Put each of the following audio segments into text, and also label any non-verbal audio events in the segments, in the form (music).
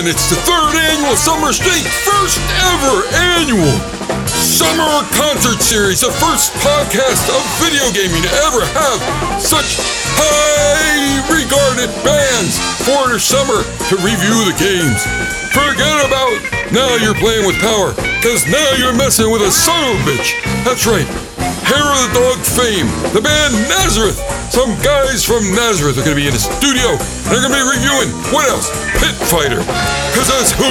again, it's the third annual Summer Street, first ever annual Summer Concert Series, the first podcast of video gaming to ever have such high regarded bands for the summer to review the games. Forget about now you're playing with power, cause now you're messing with a son of a bitch. That's right. Hair of the Dog fame, the band Nazareth. Some guys from Nazareth are gonna be in the studio. They're gonna be reviewing what else? Pit Fighter. Cause that's who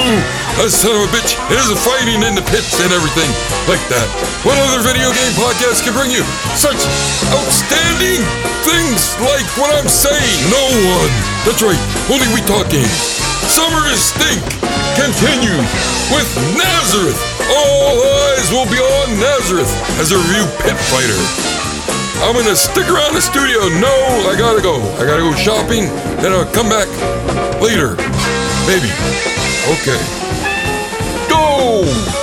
a son of a bitch is fighting in the pits and everything like that. What other video game podcast can bring you such outstanding things like what I'm saying? No one. That's right. Only we talk games. Summer is Stink continues with Nazareth. All eyes will be on Nazareth as a review pit fighter. I'm gonna stick around the studio. No, I gotta go. I gotta go shopping. Then I'll come back later. Maybe. Okay. Go!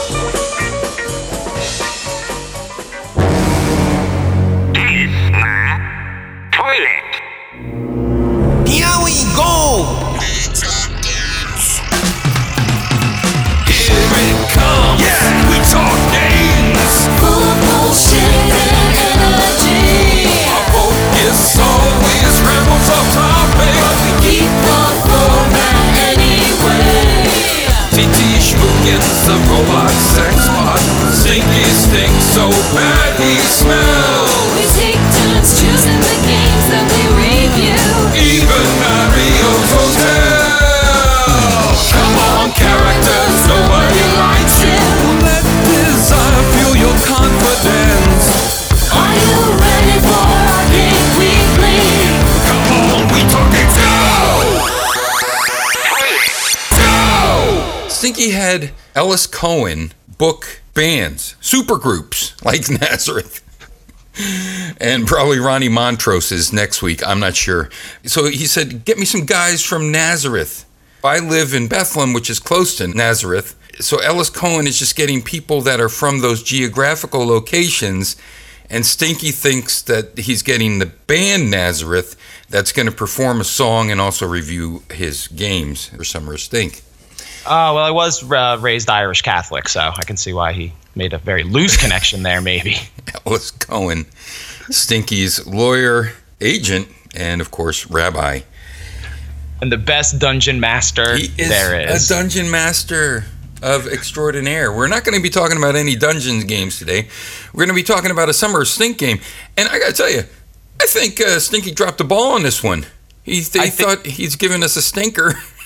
Schmookins, the robot sex bot. Stinky stinks so bad he smell. Go! Stinky had Ellis Cohen book bands, supergroups like (laughs) Nazareth. And probably Ronnie Montrose is next week. I'm not sure. So he said, Get me some guys from Nazareth. I live in Bethlehem, which is close to Nazareth. So Ellis Cohen is just getting people that are from those geographical locations. And Stinky thinks that he's getting the band Nazareth that's going to perform a song and also review his games for Summer Stink. Oh well, I was uh, raised Irish Catholic, so I can see why he made a very loose connection there. Maybe. (laughs) Ellis Cohen, Stinky's lawyer, agent, and of course, rabbi. And the best dungeon master He is, there is. a dungeon master of extraordinaire. We're not going to be talking about any dungeons games today. We're going to be talking about a summer stink game. And I got to tell you, I think uh, Stinky dropped the ball on this one. He, he I thi- thought he's giving us a stinker, (laughs)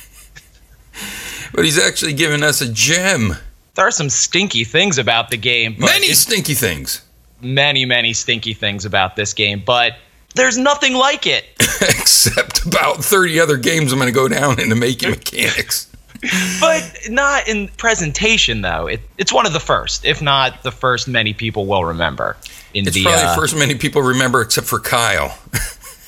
but he's actually giving us a gem. there are some stinky things about the game. But Many stinky things, many, many stinky things about this game, but there's nothing like it. (laughs) except about 30 other games I'm going to go down into making mechanics. (laughs) (laughs) but not in presentation though. It, it's one of the first, if not the first. Many people will remember. In It's the probably uh, the first many people remember except for Kyle.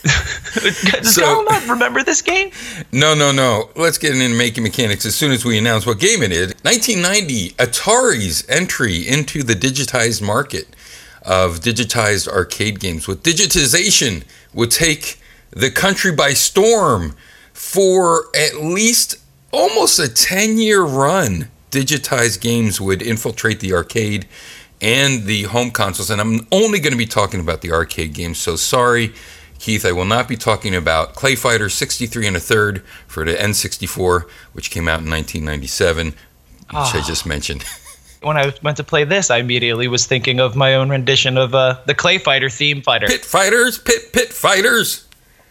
Does so- not remember this game? No, no, no. Let's get into making mechanics as soon as we announce what game it is. 1990, Atari's entry into the digitized market of digitized arcade games. With digitization would take the country by storm for at least almost a 10 year run. Digitized games would infiltrate the arcade and the home consoles. And I'm only going to be talking about the arcade games. So sorry, Keith, I will not be talking about Clay Fighter 63 and a third for the N64, which came out in 1997, which I just mentioned. (laughs) When I went to play this, I immediately was thinking of my own rendition of uh, the Clay Fighter theme fighter. pit fighters, pit, pit fighters.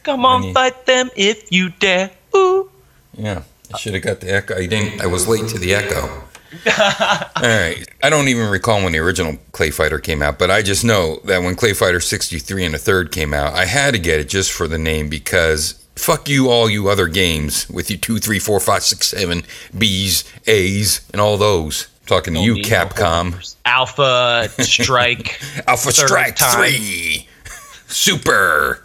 Come on, Any- fight them if you dare. Ooh. Yeah, I should have got the echo. I didn't. I was late to the echo. All right. I don't even recall when the original Clay Fighter came out, but I just know that when Clay Fighter 63 and a third came out, I had to get it just for the name because fuck you, all you other games with you two, three, four, five, six, seven B's, A's, and all those. talking to you, Capcom. Alpha Strike, (laughs) Alpha Strike time. 3. Super.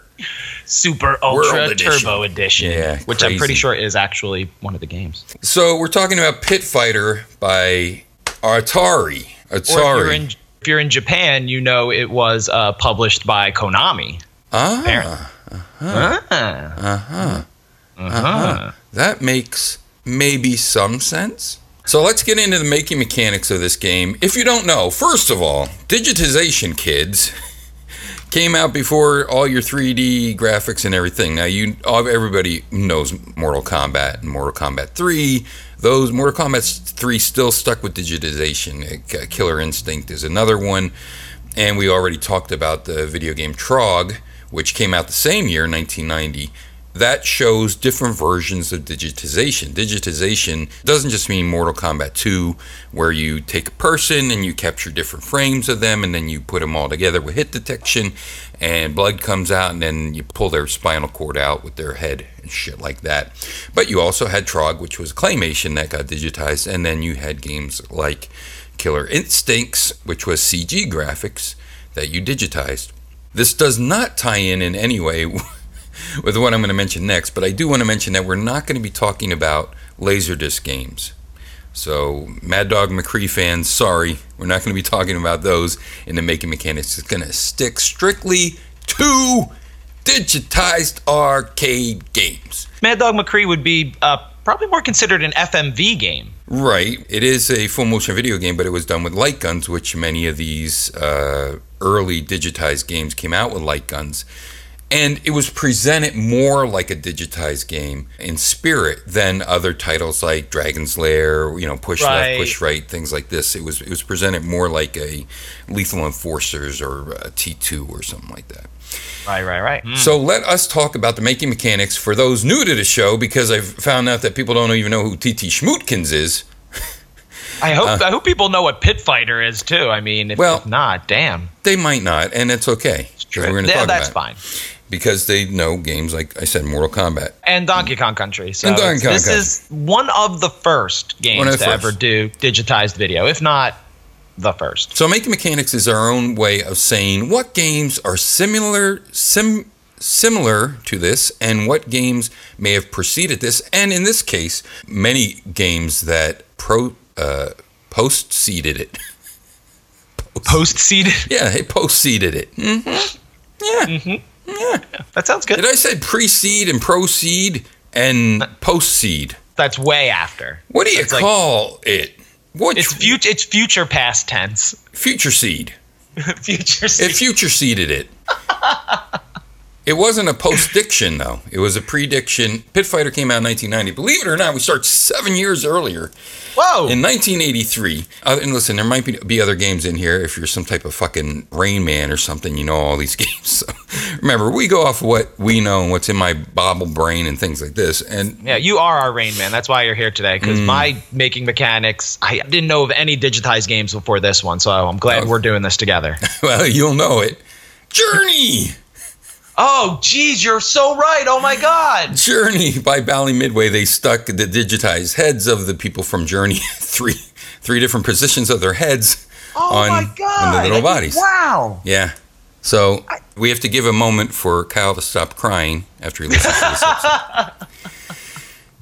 Super Ultra Edition. Turbo Edition, Yeah, which I'm pretty sure is actually one of the games. So we're talking about Pit Fighter by Atari. Or if Atari. you're in if you're in Japan, you know it was uh, published by Konami. ah, Apparently. Ah. Uh-huh. that makes maybe some sense. So let's get into the making mechanics of this game. If you don't know, first of all, digitization kids (laughs) came out before all your 3D graphics and everything. Now you everybody knows Mortal Kombat and Mortal Kombat 3. Those Mortal Kombat 3 still stuck with digitization. Uh, Killer Instinct is another one. And we already talked about the video game Trog, which came out the same year, 1990 that shows different versions of digitization. Digitization doesn't just mean Mortal Kombat 2, where you take a person and you capture different frames of them and then you put them all together with hit detection and blood comes out and then you pull their spinal cord out with their head and shit like that. But you also had Trog, which was claymation that got digitized, and then you had games like Killer Instincts, which was CG graphics that you digitized. This does not tie in in any way with what I'm going to mention next, but I do want to mention that we're not going to be talking about Laserdisc games. So, Mad Dog McCree fans, sorry, we're not going to be talking about those in the making mechanics. It's going to stick strictly to digitized arcade games. Mad Dog McCree would be uh, probably more considered an FMV game. Right. It is a full motion video game, but it was done with light guns, which many of these uh, early digitized games came out with light guns. And it was presented more like a digitized game in spirit than other titles like Dragon's Lair, you know, Push Right. Left, Push Right, things like this. It was it was presented more like a Lethal Enforcers or a T2 or something like that. Right, right, right. So let us talk about the making mechanics for those new to the show because I've found out that people don't even know who TT Schmootkins is. (laughs) I hope I hope people know what Pit Fighter is too. I mean, if, Uh, Well- if not, damn. They might not, and it's okay. 'cause We're going to yeah, talk that's about it. Because they know games like I said, Mortal Kombat. And Donkey Kong Country. So And Donkey Kong this Country. is one of the first games to first. ever do digitized video, if not the first. So making mechanics is our own way of saying what games are similar sim, similar to this and what games may have preceded this and in this case many games that pro uh, post seeded it. Post seed. (laughs) Yeah, they post seeded it. Mhm. Yeah. That sounds good. Did I say pre-seed and proceed and post-seed? That's way after. What do you It's like- call it? What It's future. It's future past tense. future seed? (laughs) future. It seed. future seeded it. (laughs) It wasn't a post-diction though. It was a prediction. Pit Fighter came out in 1990. Believe it or not, we start seven years earlier Whoa. in 1983. Uh, and listen, there might be, be other games in here. If you're some type of fucking Rain Man or something, you know all these (laughs) games. So remember, we go off what we know and what's in my bobble brain and things like this. And Yeah, you are our Rain Man. That's why you're here today. Mm. Because my making mechanics, I didn't know of any digitized games before this one. So I'm glad Oh. we're doing this together. (laughs) well, you'll know it. Journey. Oh, geez, you're so right. Oh my God. (laughs) Journey by Bally Midway, they stuck the digitized heads of the people from Journey, (laughs) three three different positions of their heads Oh on, my on the little I- bodies. Wow. Yeah. So we have to give a moment for Kyle to stop crying after he listens to this (laughs) episode.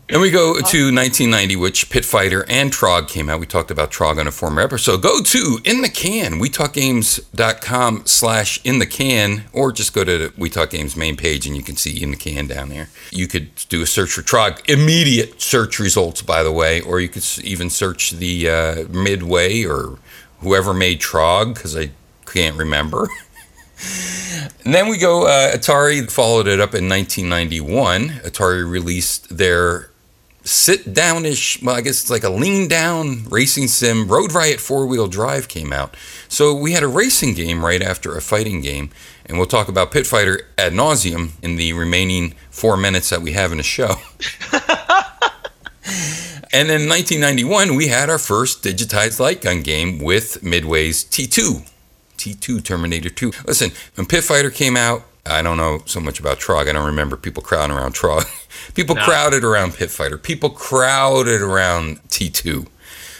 Then we go to 1990, which Pit Fighter and Trog came out. We talked about Trog on a former episode. Go to In the Can, WeTalkGames.com slash In the Can, or just go to the We Talk Games main page and you can see In the Can down there. You could do a search for Trog, immediate search results, by the way, or you could even search the uh, Midway or whoever made Trog, because I can't remember. (laughs) And then we go, uh, Atari followed it up in 1991. Atari released their sit downish, well, I guess it's like a lean down racing sim. Road Riot four wheel drive came out. So we had a racing game right after a fighting game. And we'll talk about Pit Fighter ad nauseum in the remaining four minutes that we have in the show. (laughs) and in 1991, we had our first digitized light gun game with Midway's T2. T2 Terminator 2. Listen, when Pit Fighter came out, I don't know so much about Trog. I don't remember people crowding around Trog. (laughs) People No. crowded around Pit Fighter. People crowded around T2.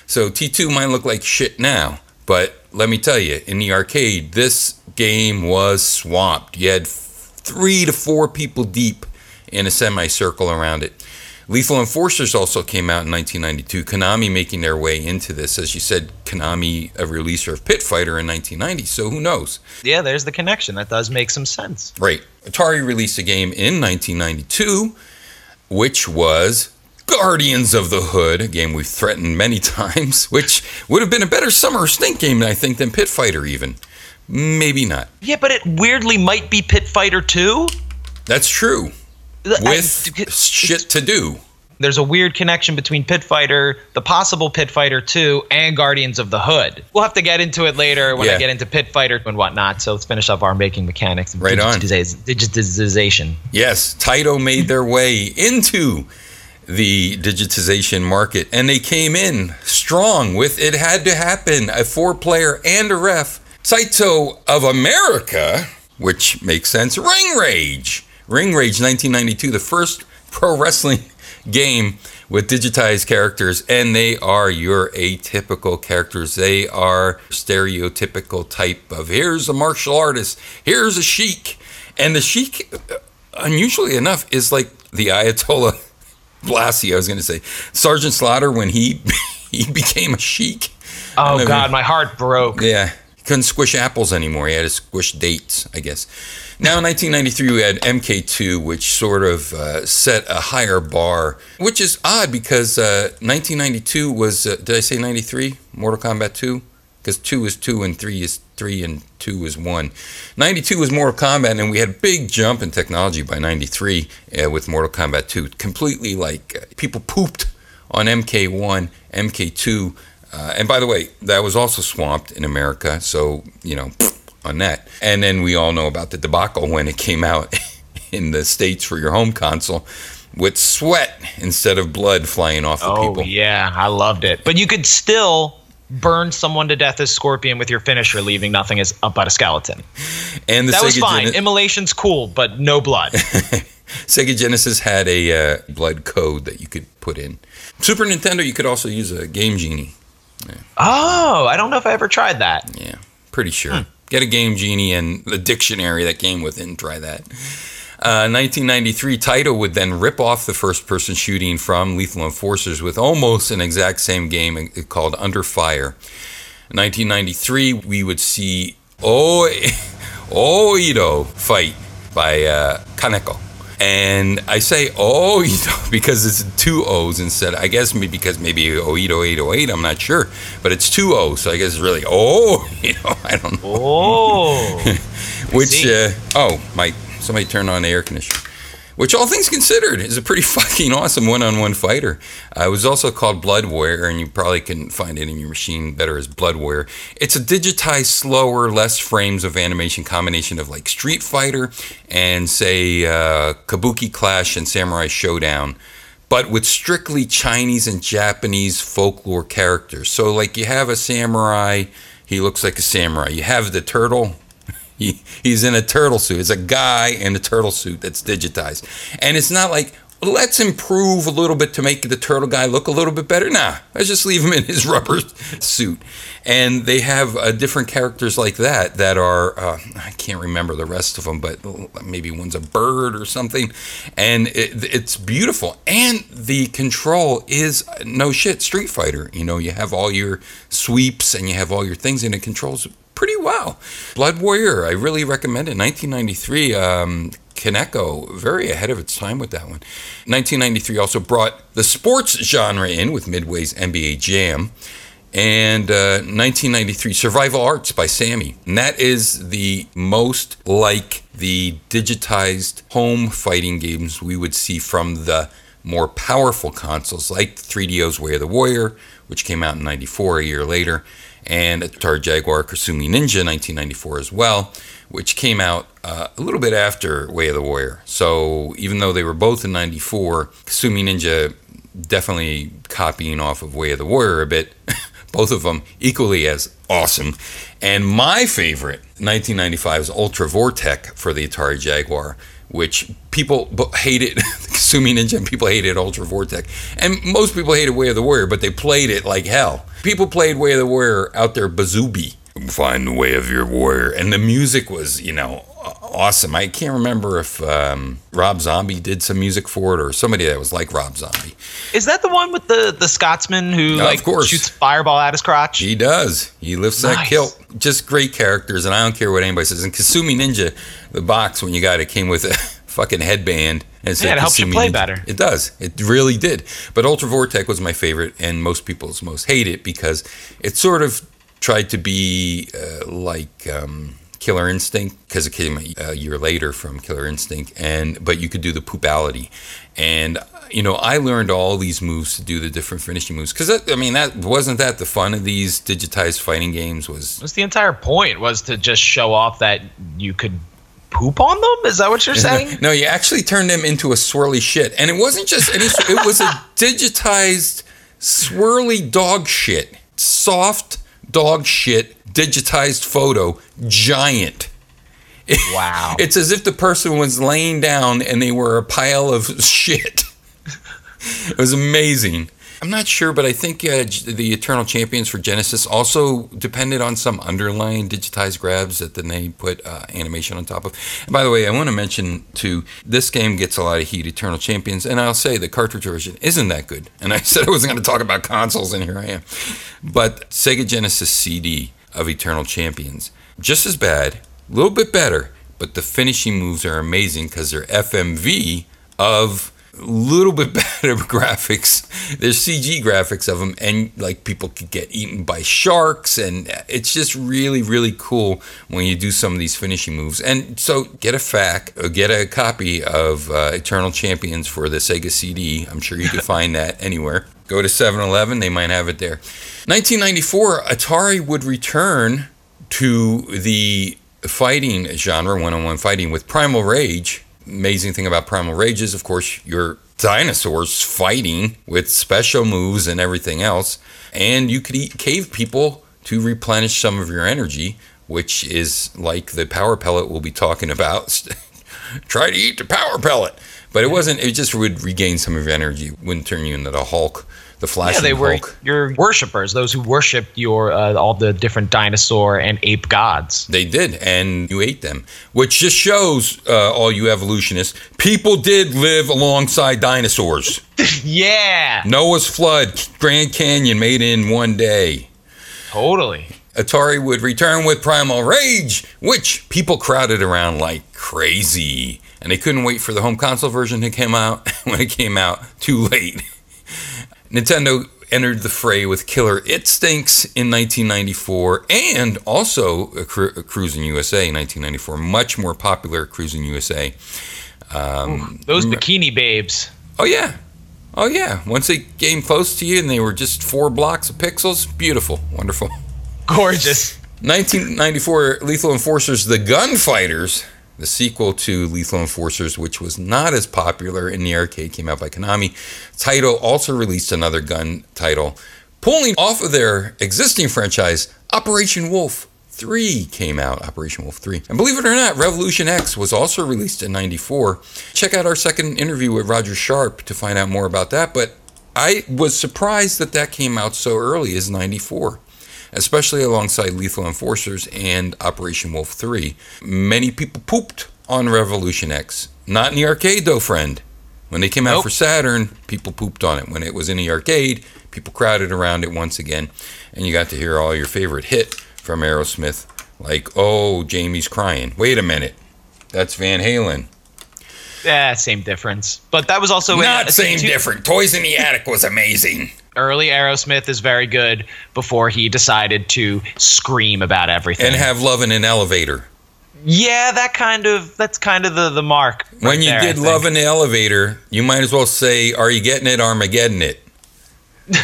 So T2 might look like shit now, but let me tell you, in the arcade, this game was swamped. You had three to four people deep in a semicircle around it. Lethal Enforcers also came out in 1992. Konami making their way into this. As you said, Konami, a releaser of Pit Fighter in 1990. So who knows? Yeah, there's the connection. That does make some sense. Right. Atari released a game in 1992, which was Guardians of the Hood, a game we've threatened many (laughs) times, which would have been a better summer stink game, I think, than Pit Fighter even. Maybe not. Yeah, but it weirdly might be Pit Fighter 2. That's true. I- With shit to do. there's a weird connection between Pit Fighter, the possible Pit Fighter 2, and Guardians of the Hood. We'll have to get into it later when Yeah. I get into Pit Fighter and whatnot. So let's finish up our making mechanics and Right on. digitization. Yes, Taito made their way into the digitization market and they came in strong with it had to happen a four player and a ref. Taito of America, which makes sense, Ring Rage. Ring Rage 1992, the first pro wrestling (laughs) game with digitized characters, and they are your atypical characters. They are stereotypical type of here's a martial artist, here's a sheik, and the sheik, uh, unusually enough, is like the Ayatollah (laughs) Blasi, I was going to say Sergeant Slaughter when he (laughs) he became a sheik. Oh God, my heart broke. yeah. He couldn't squish apples anymore. He had to squish dates, I guess. Now, in 1993, we had MK2, which sort of uh, set a higher bar, which is odd because uh, 1992 was, uh, did I say 93? Mortal Kombat 2? Because 2 is 2 and 3 is 3 and 2 is 1. 92 was Mortal Kombat, and we had a big jump in technology by 93 uh, with Mortal Kombat 2. Completely like uh, people pooped on MK1, MK2. Uh, and by the way, that was also swamped in America. So, you know, on that. And then we all know about the debacle when it came out (laughs) in the States for your home console with sweat instead of blood flying off the Oh people. yeah, I loved it. But you could still burn someone to death as Scorpion with your finisher, leaving nothing as up but a skeleton. And the That was fine. Immolation's cool, but no blood. (laughs) Sega Genesis had a uh, blood code that you could put in. Super Nintendo, you could also use a Game Genie. oh, I don't know if I ever tried that. Yeah, pretty sure. Get a Game Genie and the dictionary that came with it and try that. Uh, 1993, Taito would then rip off the first person shooting from Lethal Enforcers with almost an exact same game uh, called Under Fire. 1993, we would see (laughs) Ooedo fight by uh, Kaneko. And I say (laughs) Ooedo because it's two O's instead. I guess maybe because maybe Ooedo 808, I'm not sure. But it's two O's, so I guess it's really oh, (laughs) you know, I don't know. Oh, (laughs) Which, uh, oh, Mike, somebody turned on the air conditioner. Which, all things considered, is a pretty (laughs) fucking awesome one-on-one fighter. Uh, it was also called Blood Warrior, and you probably can find it in your machine better as Blood Warrior. It's a digitized, slower, less frames of animation combination of like Street Fighter and say uh, Kabuki Clash and Samurai Showdown, but with strictly Chinese and Japanese folklore characters. So, like, you have a samurai, he looks like a samurai. You have the turtle, he, he's in a turtle suit. It's a guy in a turtle suit that's digitized. And it's not like, let's improve a little bit to make the turtle guy look a little bit better. Nah, let's just leave him in his (laughs) rubber suit. And they have uh, different characters like that that are, uh, I can't remember the rest of them, but maybe one's a bird or something. And it, it's beautiful. And the control is no shit, Street Fighter. You know, you have all your sweeps and you have all your things, and it controls pretty well. Blood Warrior, I really recommend it. 1993, um, Kaneko, very ahead of its time with that one. 1993 also brought the sports genre in with Midway's NBA Jam. And uh, 1993, Survival Arts by Sammy. And that is the most like the digitized home fighting games we would see from the more powerful consoles like 3DO's Way of the Warrior, which came out in 94, a year later, and Atari Jaguar Kasumi Ninja 1994 as well, which came out uh, a little bit after Way of the Warrior. So even though they were both in 94, Kasumi Ninja definitely copying off of Way of the Warrior a bit. (laughs) both of them equally as awesome. And my favorite, 1995, is Ultra Vortek for the Atari Jaguar, which people hated (laughs) Kasumi Ninja and people hated Ultra Vortek. And most people hated Way of the Warrior, but they played it like hell. People played Way of the Warrior out there bazoobi. Find the way of your warrior. And the music was, you know, awesome. I can't remember if um, Rob Zombie did some music for it or somebody that was like Rob Zombie. is that the one with the the Scotsman who of like course. shoots fireball at his crotch? He does. He lifts that kilt. Just great characters, and I don't care what anybody says. And Kasumi Ninja, the box when you got it came with a fucking headband. And Yeah, it helps you play better. It does. It really did. But Ultra Vortek was my favorite, and most people's most hate it because it sort of tried to be uh, like um, Killer Instinct because it came a, a year later from Killer Instinct, and but you could do the poopality, and you know I learned all these moves to do the different finishing moves because I mean that wasn't that the fun of these digitized fighting games was Was the entire point was to just show off that you could poop on them? Is that what you're (laughs) saying? No, you actually turned them into a swirly shit, and it wasn't just any. it was a digitized swirly dog shit, soft dog shit, digitized photo, giant. (laughs) Wow. It's as if the person was laying down and they were a pile of (laughs) shit. it was amazing. I'm not sure, but I think uh, the Eternal Champions for Genesis also depended on some underlying digitized grabs that then they put uh, animation on top of. And by the way, I want to mention too, this game gets a lot of heat, Eternal Champions, and I'll say the cartridge version isn't that good. And I (laughs) said I wasn't going to talk about consoles, and here I am. But Sega Genesis CD of Eternal Champions, just as bad, a little bit better, but the finishing moves are amazing because they're FMV of little bit (laughs) better graphics. There's CG graphics of them, and like people could get eaten by sharks, and it's just really, really cool when you do some of these finishing moves. And so, get a FAQ, or get a copy of uh, Eternal Champions for the Sega CD. I'm sure you can (laughs) find that anywhere. Go to 7-Eleven; they might have it there. 1994, Atari would return to the fighting genre, one-on-one fighting, with Primal Rage amazing thing about Primal Rage is, of course, you're dinosaurs fighting with special moves and everything else. And you could eat cave people to replenish some of your energy, which is like the power pellet we'll be talking about. (laughs) Try to eat the power pellet. But it wasn't, it just would regain some of your energy, wouldn't turn you into the Hulk, the Yeah, flashing they were Hulk. your worshippers, those who worshipped your uh, all the different dinosaur and ape gods. They did, and you ate them, which just shows uh, all you evolutionists. People did live alongside dinosaurs. (laughs) Yeah, Noah's flood, Grand Canyon made in one day. totally. Atari would return with Primal Rage, which people crowded around like crazy. And they couldn't wait for the home console version to come out. (laughs) when it came out, too late. (laughs) Nintendo entered the fray with Killer It Stinks in 1994 and also a Cru- a Cruis'n USA in 1994. Much more popular Cruis'n USA. Um, Those bikini babes. Oh yeah, oh yeah. Once they came close to you and they were just four blocks of pixels, beautiful, wonderful. Gorgeous. 1994 Lethal Enforcers: The Gunfighters, the sequel to Lethal Enforcers, which was not as popular in the arcade, came out by Konami. Taito also released another gun title, pulling off of their existing franchise. Operation Wolf 3 came out. Operation Wolf 3, and believe it or not, Revolution X was also released in '94. Check out our second interview with Roger Sharpe to find out more about that. But I was surprised that that came out so early as '94 especially alongside Lethal Enforcers and Operation Wolf 3. Many people pooped on Revolution X. Not in the arcade, though, friend. When they came out Nope. for Saturn, people pooped on it. When it was in the arcade, people crowded around it once again, and you got to hear all your favorite hit from Aerosmith, like, Oh, Jamie's Crying. Wait a minute. That's Van Halen. Yeah, same difference. But that was also in- Not uh, same two- different. Toys in the Attic was amazing. Early Aerosmith is very good before he decided to scream about everything. And have Love in an Elevator. yeah, that kind of that's kind of the the mark. When you there, did. Love in the Elevator, you might as well say, Are you getting it, Armageddon it? (laughs)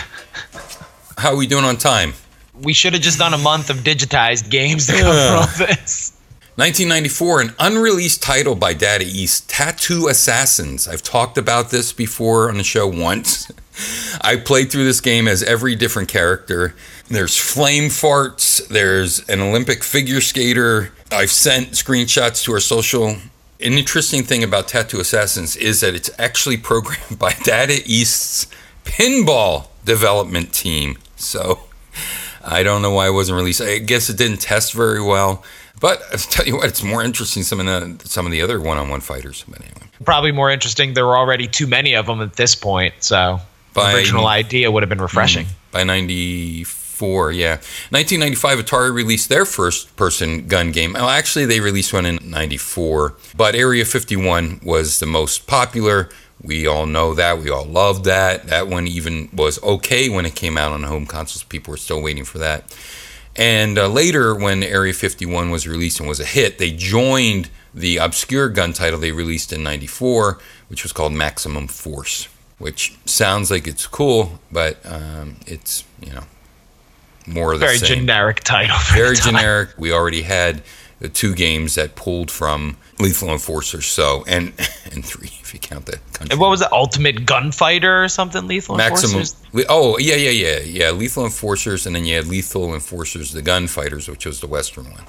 How are we doing on time? we should have just done a month of digitized games to cover all this. 1994, an unreleased title by Data East, Tattoo Assassins. I've talked about this before on the show once. (laughs) I played through this game as every different character. There's flame farts, there's an Olympic figure skater. I've sent screenshots to our social. An interesting thing about Tattoo Assassins is that it's actually programmed (laughs) by Data East's pinball development team. So I don't know why it wasn't released. I guess it didn't test very well. But (laughs) I'll tell you what, it's more interesting some of the some of the other one-on-one fighters. But anyway, Probably more interesting. There were already too many of them at this point, so By- original idea would have been refreshing. by '94, 94, yeah. 1995, Atari released their first person gun game. Well, actually, they released one in 94, but Area 51 was the most popular. We all know that. We all loved that. That one even was okay when it came out on home consoles. People were still waiting for that. And uh, later, when Area 51 was released and was a hit, they joined the obscure gun title they released in 94, which was called Maximum Force, which sounds like it's cool, but um, it's, you know, more of the Very same. generic title. for Very the generic. We already had the two games that pulled from Lethal Enforcer, so, and, (laughs) and three, if you count the country. And what was it? Ultimate Gunfighter or something? Lethal Maximum. Enforcers? Oh yeah, yeah, yeah, yeah. Lethal Enforcers, and then you had Lethal Enforcers: The Gunfighters, which was the Western one.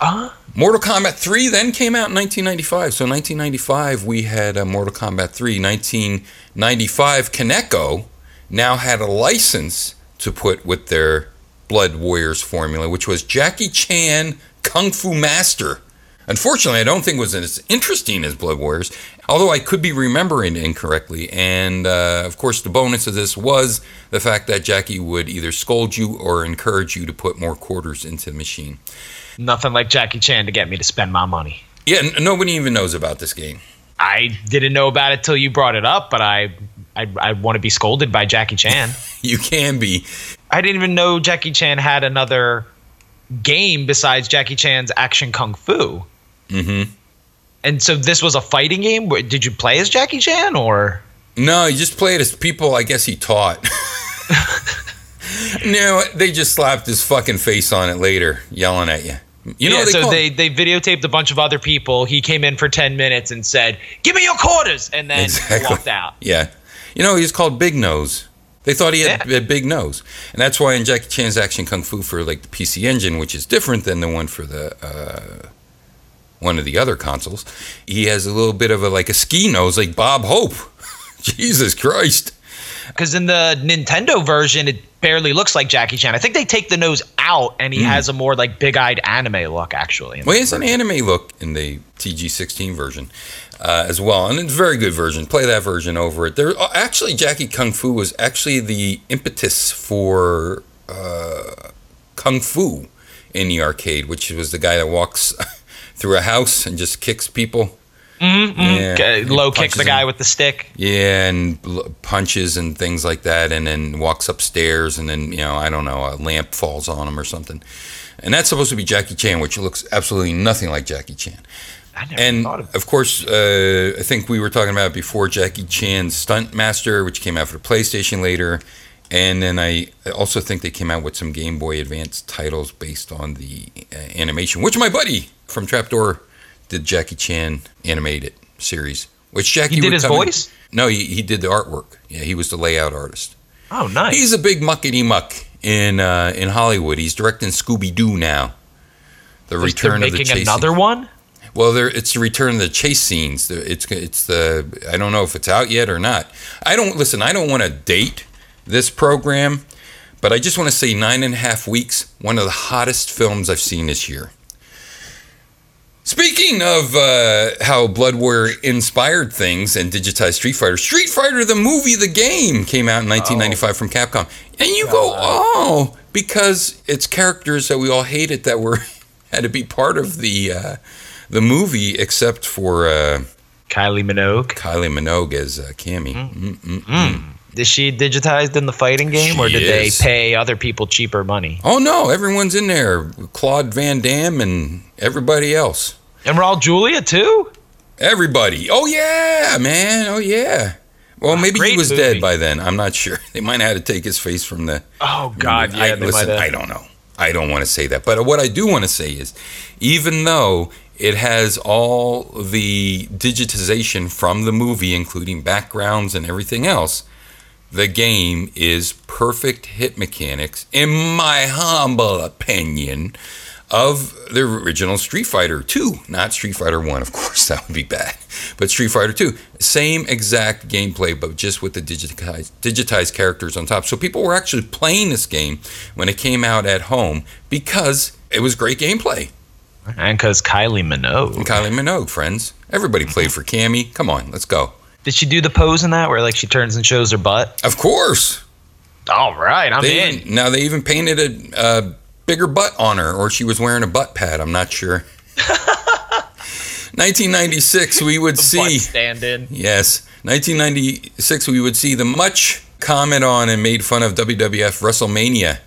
Uh-huh. Mortal Kombat 3 then came out in 1995. So 1995 we had uh, Mortal Kombat 3. 1995 Kaneko now had a license to put with their Blood Warriors formula, which was Jackie Chan Kung Fu Master. Unfortunately, I don't think it was as interesting as Blood Warriors, although I could be remembering incorrectly. And uh, of course, the bonus of this was the fact that Jackie would either scold you or encourage you to put more quarters into the machine. Nothing like Jackie Chan to get me to spend my money. Yeah, n- nobody even knows about this game. I didn't know about it till you brought it up, but I I, I want to be scolded by Jackie Chan. (laughs) You can be. I didn't even know Jackie Chan had another game besides Jackie Chan's Action Kung Fu. Mm-hmm. And so this was a fighting game. Did you play as Jackie Chan or? No, you just played as people I guess he taught. (laughs) (laughs) no, they just slapped his fucking face on it later, yelling at you. You know, yeah, they so they they videotaped a bunch of other people. He came in for ten minutes and said, "Give me your quarters," and then Exactly. walked out. (laughs) Yeah. You know, he's called Big Nose. They thought he had a big nose. And that's why in Jackie Chan's Action Kung Fu for like the PC Engine, which is different than the one for the uh, one of the other consoles, he has a little bit of a like a ski nose like Bob Hope. (laughs) Jesus Christ. Because in the Nintendo version, it barely looks like Jackie Chan. I think they take the nose out, and he Hmm. has a more like big-eyed anime look. Actually, Well, has an anime look in the TG16 version uh, as well, and it's a very good version. Play that version over it. There, uh, actually, Jackie Kung Fu was actually the impetus for uh, Kung Fu in the arcade, which was the guy that walks (laughs) through a house and just kicks people. Yeah, Okay, he low kick the guy with the stick. Yeah, and punches and things like that, and then walks upstairs, and then you know I don't know a lamp falls on him or something, and that's supposed to be Jackie Chan, which looks absolutely nothing like Jackie Chan. I never And thought of of course, uh, I think we were talking about before Jackie Chan's Stunt Master, which came out for the PlayStation later. And then I I also think they came out with some Game Boy Advance titles based on the uh, animation, which my buddy from Trapdoor did Jackie Chan animated series. Which Jackie He did his come in- voice? no, he, he did the artwork. Yeah, he was the layout artist. Oh, nice. He's a big muckety muck in uh, in Hollywood. He's directing Scooby Doo now. The return of the making chase. another one. Well, there it's the return of the chase scenes. It's it's the I don't know if it's out yet or not. I don't listen. I don't want to date this program, but I just want to say nine and a half weeks. One of the hottest films I've seen this year. Speaking of uh, how Blood Warrior inspired things and digitized Street Fighter, Street Fighter the movie, the game, came out in 1995 from Capcom. And you go, oh, because it's characters that we all hated that were (laughs) had to be part of the uh, the movie, except for uh, Kylie Minogue. Kylie Minogue as uh, Cammy. Mm. Mm-mm. Is she digitized in the fighting game, or did is. they pay other people cheaper money? Oh no, everyone's in there. Claude Van Damme and everybody else. And Raul Julia too. Everybody. Oh yeah, man. Oh yeah. Well, ah, maybe he was movie. dead by then. I'm not sure. (laughs) They might have had to take his face from the. Oh God, yeah. I, listen, I don't know. I don't want to say that. But what I do want to say is, even though it has all the digitization from the movie, including backgrounds and everything else, the game is perfect hit mechanics, in my humble opinion, of the original Street Fighter 2. Not Street Fighter 1, of (laughs) course, that would be bad. But Street Fighter 2. Same exact gameplay, but just with the digitized, digitized characters on top. So people were actually playing this game when it came out at home because it was great gameplay. And because Kylie Minogue. And Kylie Minogue, friends. Everybody played for Cammy. Come on, let's go. Did she do the pose in that where like she turns and shows her butt? Of course. All right, I'm They in. even, now they even painted a, a bigger butt on her, or she was wearing a butt pad. I'm not sure. (laughs) 1996, we would see. stand-in. Yes, 1996, we would see the much comment on and made fun of WWF WrestleMania.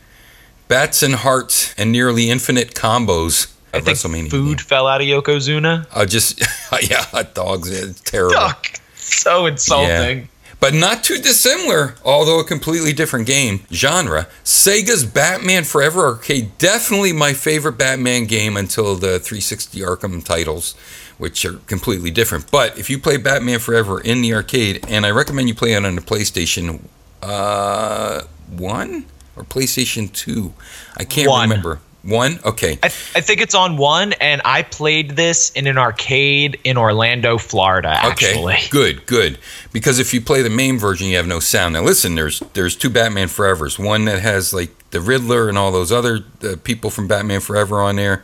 Bats and hearts and nearly infinite combos I think WrestleMania. food fell out of Yokozuna. Uh, just (laughs) yeah, hot dogs. It's terrible. Yuck. (laughs) So insulting. But not too dissimilar, although a completely different game genre. Sega's Batman Forever Arcade, definitely my favorite Batman game until the 360 Arkham titles, which are completely different. But if you play Batman Forever in the arcade, and I recommend you play it on the PlayStation uh, 1 or PlayStation 2, I can't One. remember. One? Okay. I, I think it's on one, and I played this in an arcade in Orlando, Florida. Actually, Okay, (laughs) good, good. Because if you play the main version, you have no sound. Now, listen, there's there's two Batman Forevers. One that has like the Riddler and all those other uh, people from Batman Forever on there,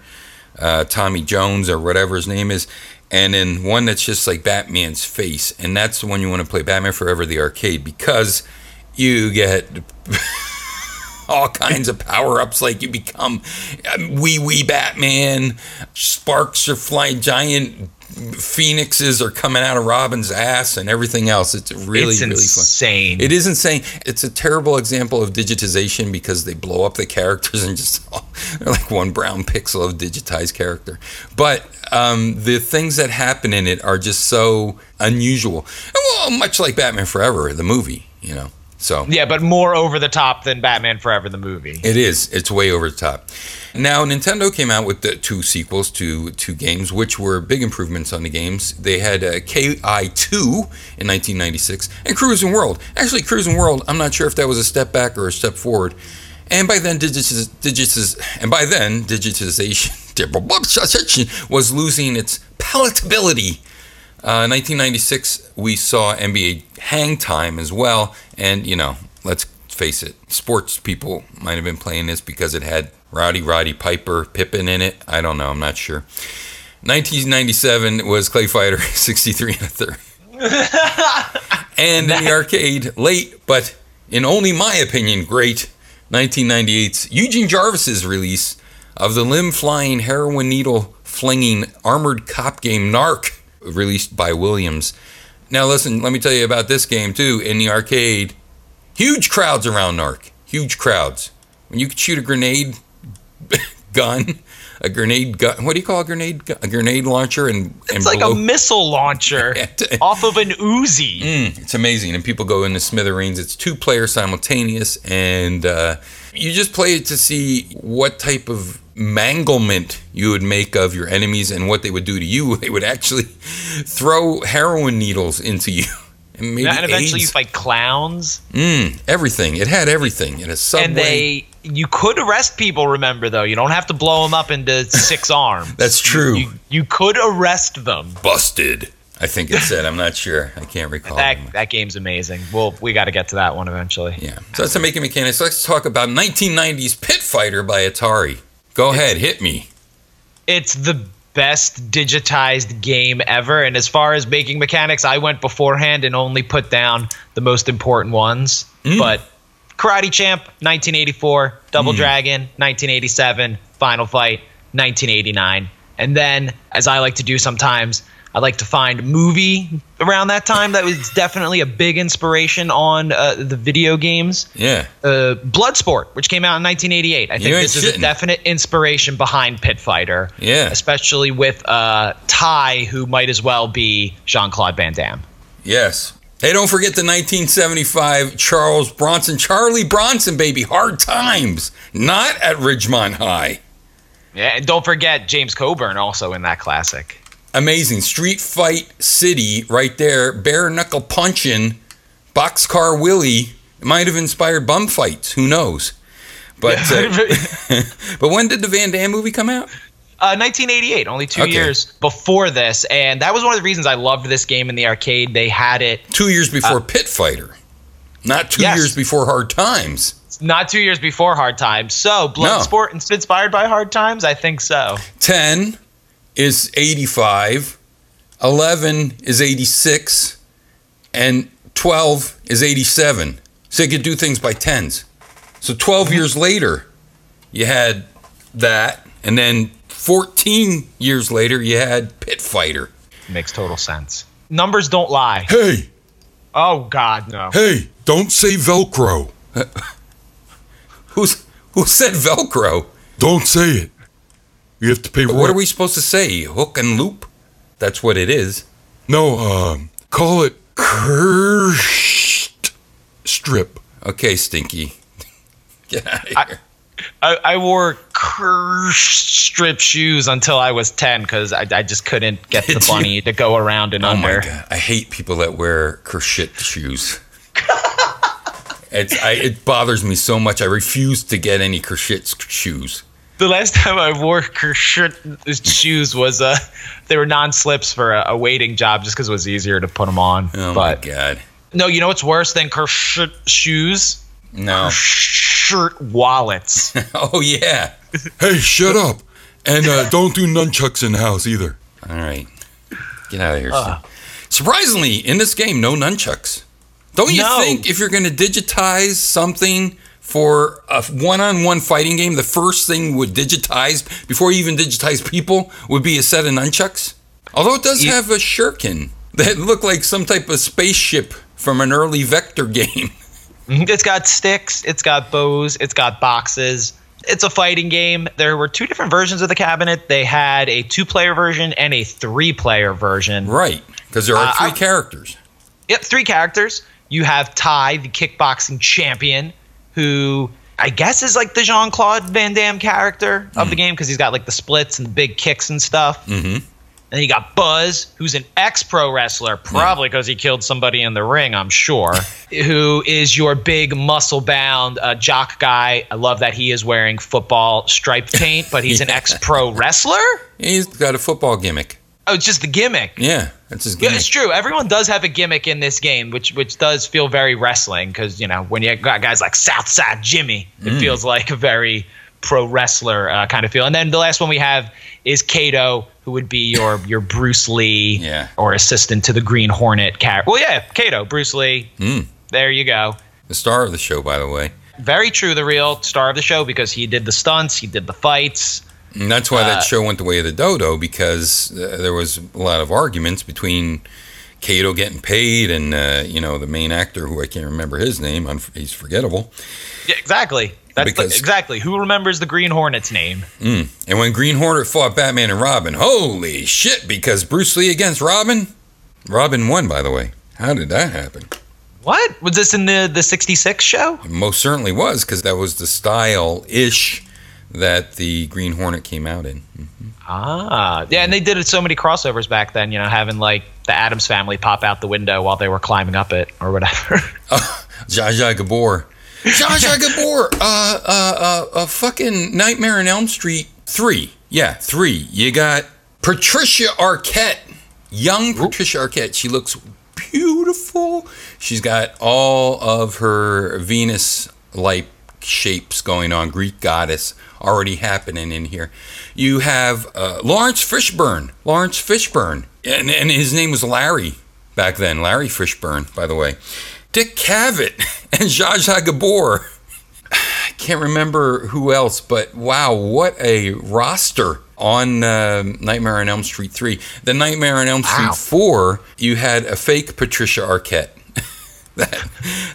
uh, Tommy Jones or whatever his name is, and then one that's just like Batman's face, and that's the one you want to play, Batman Forever, the arcade, because you get. All kinds of power ups, like you become um, wee wee Batman, sparks are flying, giant phoenixes are coming out of Robin's ass, and everything else. It's really, it's really fun. insane. It is insane. It's a terrible example of digitization because they blow up the characters and just (laughs) they're like one brown pixel of digitized character. But um, the things that happen in it are just so unusual. Well, much like Batman Forever, the movie, you know. So yeah, but more over the top than Batman Forever the movie. it is. It's way over the top. Now, Nintendo came out with the two sequels to two games, which were big improvements on the games. They had uh, KI2 in 1996 and Cruis'n World. Actually, Cruis'n World, I'm not sure if that was a step back or a step forward. And by then, digitiz, digitiz, and by then, digitization (laughs) was losing its palatability. Uh, 1996, we saw NBA Hang Time as well, and you know, let's face it, sports people might have been playing this because it had Rowdy Roddy Piper Pippin in it. I don't know, I'm not sure. 1997 was Clay Fighter (laughs) 63 and a third. (laughs) and in the arcade, late, but in only my opinion, great 1998's Eugene Jarvis's release of the limb flying, heroin needle flinging armored cop game Narc, released by Williams. Now, listen, let me tell you about this game too. In the arcade, huge crowds around Narc, huge crowds. When you could shoot a grenade (laughs) gun, a grenade gun, what do you call a grenade? gun? A grenade launcher, and and It's like blow- a missile launcher (laughs) (laughs) off of an Uzi. Mm, it's amazing, and people go into smithereens. It's two players simultaneous, and uh, you just play it to see what type of manglement you would make of your enemies and what they would do to you. (laughs) They would actually throw heroin needles into you, (laughs) and maybe and eventually you AIDS. fight clowns. Mm, everything. It had everything. It had a subway. And they, you could arrest people. Remember, though, you don't have to blow them up into (laughs) six arms. That's true. You, you could arrest them. busted. I think it said. I'm not sure. I can't recall. That that game's amazing. Well, we got to get to that one eventually. yeah. So that's the making mechanics. Let's talk about 1990s Pit Fighter by Atari. Go ahead, hit me. It's the best digitized game ever. And as far as making mechanics, I went beforehand and only put down the most important ones. Mm. But Karate Champ, 1984, Double Mm. Dragon, 1987, Final Fight, 1989. And then, as I like to do sometimes, I like to find movie around that time that was definitely a big inspiration on uh, the video games. Yeah. Uh, Bloodsport, which came out in 1988. I think this is a definite inspiration behind Pit Fighter. Yeah. Especially with uh, Ty, who might as well be Jean Claude Van Damme. Yes. Hey, don't forget the 1975 Charles Bronson, Charlie Bronson, baby, Hard Times, not at Ridgemont High. Yeah, and don't forget James Coburn also in that classic. Amazing. Street Fight City, right there, bare knuckle punching, Boxcar Willie. Might have inspired bum fights. Who knows? But uh, (laughs) but when did the Van Damme movie come out? Uh, 1988, only two Okay. years before this, and that was one of the reasons I loved this game in the arcade. They had it Two years before Pit Fighter, not two yes. years before Hard Times. not two years before Hard Times. So Bloodsport is inspired by Hard Times. I think so. 10 is 85, 11 is 86, and 12 is 87. So they could do things by tens. So 12 mm-hmm. years later, you had that. And then 14 years later, you had Pit Fighter. Makes total sense. Numbers don't lie. Hey, Oh God, no. hey, don't say Velcro. (laughs) Who's Who said Velcro? (laughs) Don't say it. You have to pay for What are we supposed to say? Hook and loop? That's what it is. No, um, call it cursed strip. Okay, Stinky. (laughs) Get out of I- here. I, I wore curse strip shoes until I was ten because I, I just couldn't get the (laughs) bunny to go around and Oh my god! I hate people that wear kershit shoes. (laughs) it's I, it bothers me so much. I refuse to get any kershit shoes. The last (laughs) time I wore shirt shoes was uh they were non slips for a, a waiting job just because it was easier to put them on. Oh but my god! no, you know what's worse than shirt shoes? No. Shirt wallets. (laughs) Oh yeah. Hey, shut up. And uh, don't do nunchucks in the house either. All right. Get out of here. Steve. Surprisingly, in this game, no nunchucks. Don't you No. think if you're going to digitize something for a one-on-one fighting game, the first thing would digitize before you even digitize people would be a set of nunchucks? Although it does have a shuriken that look like some type of spaceship from an early vector game. (laughs) it's got sticks, it's got bows, it's got boxes. It's a fighting game. There were two different versions of the cabinet. They had a two player version and a three player version. right, because there are Uh, three I- characters. Yep, three characters. You have Ty, the kickboxing champion, who I guess is like the Jean Claude Van Damme character of the game because he's got like the splits and the big kicks and stuff. Mm-hmm. And you got Buzz, who's an ex pro wrestler, probably because he killed somebody in the ring, I'm sure, (laughs) who is your big muscle bound uh, jock guy. I love that he is wearing football stripe paint, but he's an (laughs) ex pro wrestler. He's got a football gimmick. Oh, it's just the gimmick. Yeah, that's his Yeah, gimmick. it's true. Everyone does have a gimmick in this game, which which does feel very wrestling because you know when you got guys like Southside Jimmy, it feels like a very pro wrestler uh, kind of feel. And then the last one we have is Kato, who would be your (laughs) your Bruce Lee Yeah. or assistant to the Green Hornet character. Well, yeah, Kato, Bruce Lee. There you go. The star of the show, by the way. Very true, the real star of the show because he did the stunts, he did the fights. And that's why Uh, that show went the way of the dodo because uh, there was a lot of arguments between Kato getting paid and uh, you know the main actor who I can't remember his name. I'm, he's forgettable. Yeah, exactly. That's the- exactly. Who remembers the Green Hornet's name? And when Green Hornet fought Batman and Robin, holy shit! Because Bruce Lee against Robin, Robin won. By the way, how did that happen? What was this in the the '66 show? It most certainly was because that was the style ish that the Green Hornet came out in. Ah, yeah, and they did it so many crossovers back then. You know, having like the Addams family pop out the window while they were climbing up it or whatever. (laughs) Zsa Zsa Gabor. Zsa Zsa (laughs) Gabor. Uh, uh, uh, uh, fucking Nightmare on Elm Street 3. Yeah, 3. You got Patricia Arquette. Young Patricia Arquette. She looks beautiful. She's got all of her Venus like shapes going on, Greek goddess already happening in here. You have uh, Laurence Fishburne. Laurence Fishburne. And, and his name was Larry back then. Larry Fishburne, by the way. Dick Cavett (laughs) and Zsa Zsa Gabor. (sighs) I can't remember who else, but wow, what a roster on uh, Nightmare on Elm Street 3. The Nightmare on Elm Street Wow. 4, you had a fake Patricia Arquette (laughs) that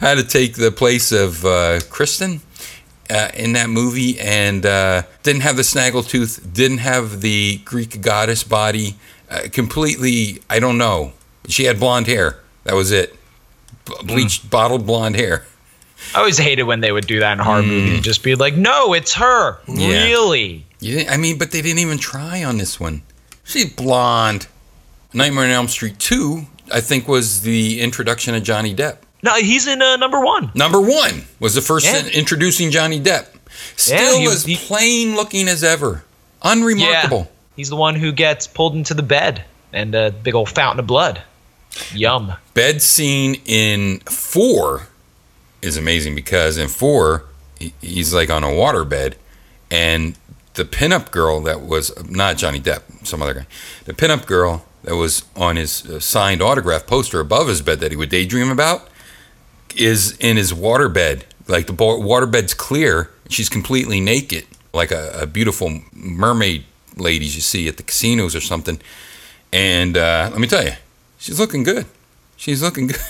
had to take the place of uh, Kristen uh, in that movie and uh, didn't have the snaggletooth, didn't have the Greek goddess body. Uh, completely, I don't know. She had blonde hair. That was it. B- bleached, bottled blonde hair. I always hated when they would do that in horror movies and just be like, "No, it's her." Yeah. Really? You didn't, I mean, but they didn't even try on this one. She's blonde. Nightmare on Elm Street 2, I think, was the introduction of Johnny Depp. No, he's in uh, number one. Number one was the first Yeah. in- introducing Johnny Depp. Still he- as plain looking as ever. Unremarkable. Yeah, he's the one who gets pulled into the bed and a big old fountain of blood. Yum. Bed scene in four is amazing because in four, he's like on a water bed, and the pinup girl that was not Johnny Depp, some other guy, the pinup girl that was on his uh, signed autograph poster above his bed that he would daydream about, is in his waterbed. Like the waterbed's clear. She's completely naked, like a, a beautiful mermaid ladies you see at the casinos or something. And uh, let me tell you, she's looking good. She's looking (laughs) good.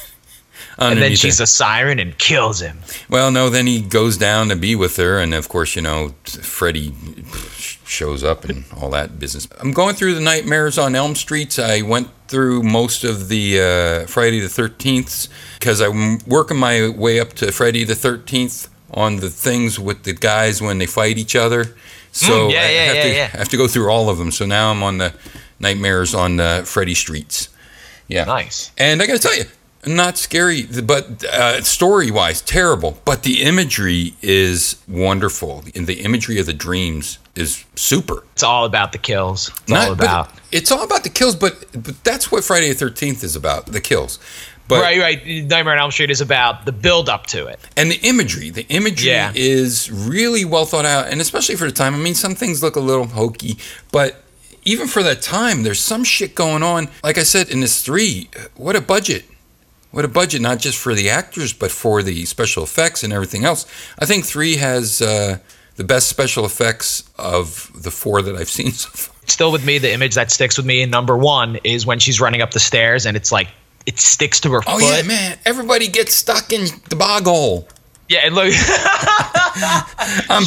And then she's a siren and kills him. Well, no, then he goes down to be with her, and of course, you know, Freddy shows up and all that business. I'm going through the Nightmares on Elm Streets. I went through most of the uh, Friday the 13th because I'm working my way up to Friday the 13th on the things with the guys when they fight each other. So Mm, yeah, I yeah, have yeah, to, yeah. I have to go through all of them. So now I'm on the Nightmares on uh, Freddy Streets. Yeah. Nice. And I got to tell you, not scary, but uh, story wise, terrible. But the imagery is wonderful. And the imagery of the dreams is super. It's all about the kills. It's all Not- but about. it's all about the kills, but, but that's what Friday the 13th is about the kills. But, right, right. Nightmare on Elm Street is about the build up to it. And the imagery, the imagery Yeah. is really well thought out, and especially for the time. I mean, some things look a little hokey, but even for that time, there's some shit going on. Like I said, in this three, what a budget! What a budget, not just for the actors, but for the special effects and everything else. I think three has uh, the best special effects of the four that I've (laughs) seen so far. Still with me, the image that sticks with me in number one is when she's running up the stairs and it's like it sticks to her Oh foot. yeah, man! Everybody gets stuck in the bog hole. Yeah, it look, (laughs) I'm,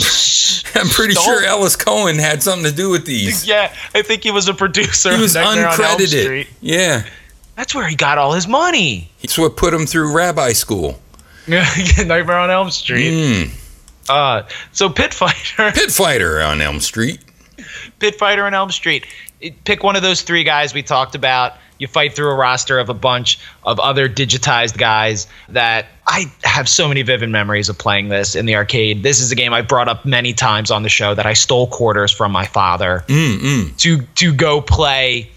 I'm pretty Don't- sure Ellis Cohen had something to do with these. yeah. I think he was a producer. He was of Nightmare on Elm uncredited. Yeah. That's where he got all his money. It's what put him through rabbi school. (laughs) Yeah, Nightmare on Elm Street. Mm. Uh, so Pit Fighter, Pit fighter on Elm Street. Pit Fighter on Elm Street. Pick one of those three guys we talked about. You fight through a roster of a bunch of other digitized guys that I have so many vivid memories of playing this in the arcade. This is a game I brought up many times on the show that I stole quarters from my father Mm-mm. to to go play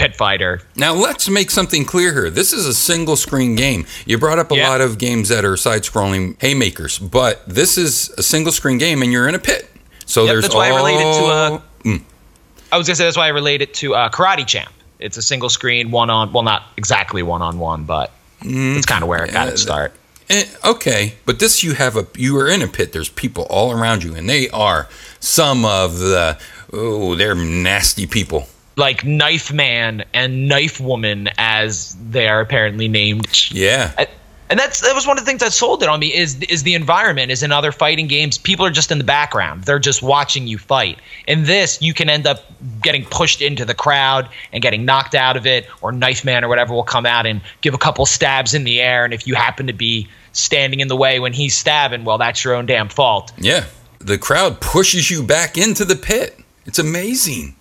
Pit Fighter. Now let's make something clear here. This is a single screen game. You brought up a Yeah. lot of games that are side scrolling haymakers, but this is a single screen game and you're in a pit. So Yep, there's that's why I related to, uh, Mm. I was gonna say that's why I relate it to uh, Karate Champ. It's a single screen, one on well, not exactly one on one, but it's kind of where it got its start. Eh, okay, but this you have a you are in a pit. There's people all around you, and they are some of the oh they're nasty people. Like Knife Man and Knife Woman, as they are apparently named. Yeah, And that's that was one of the things that sold it on me is is the environment. Is in other fighting games, people are just in the background; they're just watching you fight. In this, you can end up getting pushed into the crowd and getting knocked out of it, or Knife Man or whatever will come out and give a couple stabs in the air. And if you happen to be standing in the way when he's stabbing, well, that's your own damn fault. yeah. The crowd pushes you back into the pit. It's amazing.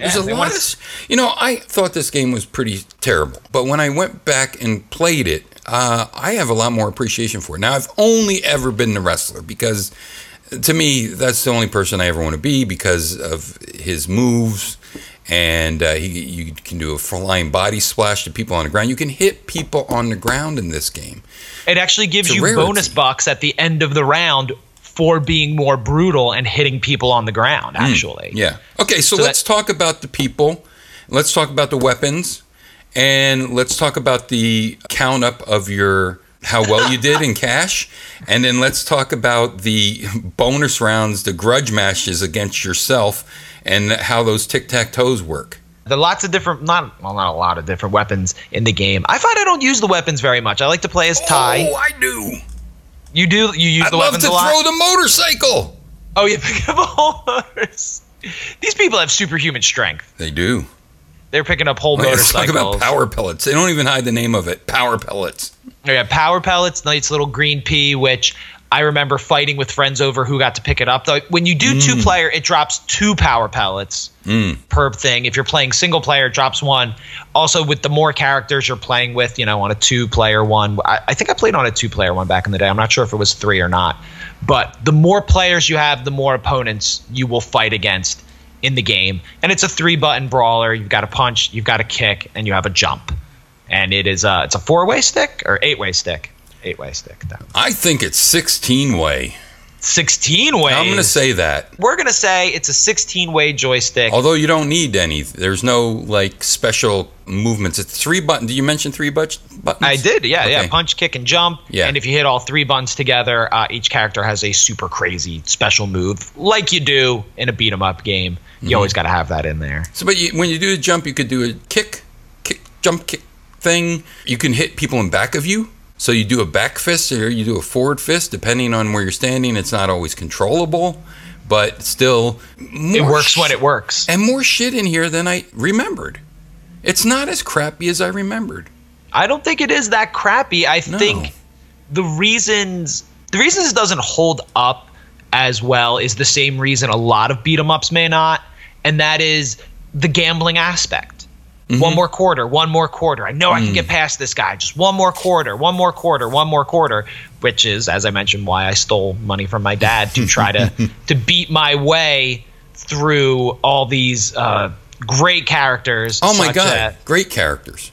There's a lot of, you know, I thought this game was pretty terrible, but when I went back and played it, uh, I have a lot more appreciation for it. Now, I've only ever been the wrestler because, to me, that's the only person I ever want to be because of his moves, and uh, he, you can do a flying body splash to people on the ground. You can hit people on the ground in this game. It actually gives It's a you rarity. bonus bucks at the end of the round for being more brutal and hitting people on the ground. Actually, Hmm. Yeah. Okay, so, So let's talk about the people. Let's talk about the weapons. And let's talk about the count up of your how well you did in (laughs) cash. And then let's talk about the bonus rounds, the grudge matches against yourself and how those tic-tac-toes work. There are lots of different, not well, not a lot of different weapons in the game. I find I don't use the weapons very much. I like to play as Ty. Oh, I do. You do, you use I'd the love weapons to a lot. throw the motorcycle. oh, you (laughs) pick up a whole motors. These people have superhuman strength. They do. They're picking up whole oh, motorcycles. Let's talk about power pellets. They don't even hide the name of it. Power pellets. Oh, yeah, power pellets, nice little green pea, which I remember fighting with friends over who got to pick it up. Though when you do mm. two player, it drops two power pellets mm. per thing. If you're playing single player, it drops one. Also, with the more characters you're playing with, you know, on a two player one, I, I think I played on a two player one back in the day. I'm not sure if it was three or not. But the more players you have, the more opponents you will fight against in the game. And it's a three button brawler. You've got a punch, you've got a kick, and you have a jump. And it is a it's a four way stick or eight way stick. Eight way stick. though. I think it's 16 way. 16 way. I'm going to say that. we're gonna say it's a 16 way joystick. Although you don't need any, there's no like special movements. It's three buttons. Did you mention three but- buttons? I did, yeah, yeah. Punch, kick, and jump. Yeah. And if you hit all three buttons together, uh, each character has a super crazy special move, like you do in a beat 'em up game. You Mm-hmm. always got to have that in there. So, but you, when you do a jump, you could do a kick, kick, jump, kick thing. You can hit people in back of you. So you do a back fist or you do a forward fist, depending on where you're standing. It's not always controllable, but still, It works when it works. and more shit in here than I remembered. It's not as crappy as I remembered. I don't think it is that crappy. I No. think the reasons the reasons it doesn't hold up as well is the same reason a lot of beat 'em ups may not, and that is the gambling aspect. Mm-hmm. One more quarter, one more quarter. I know I Mm. can get past this guy. Just one more quarter, one more quarter, one more quarter. Which is, as I mentioned, why I stole money from my dad to try to (laughs) to beat my way through all these uh, great characters. Oh my god, as- great characters.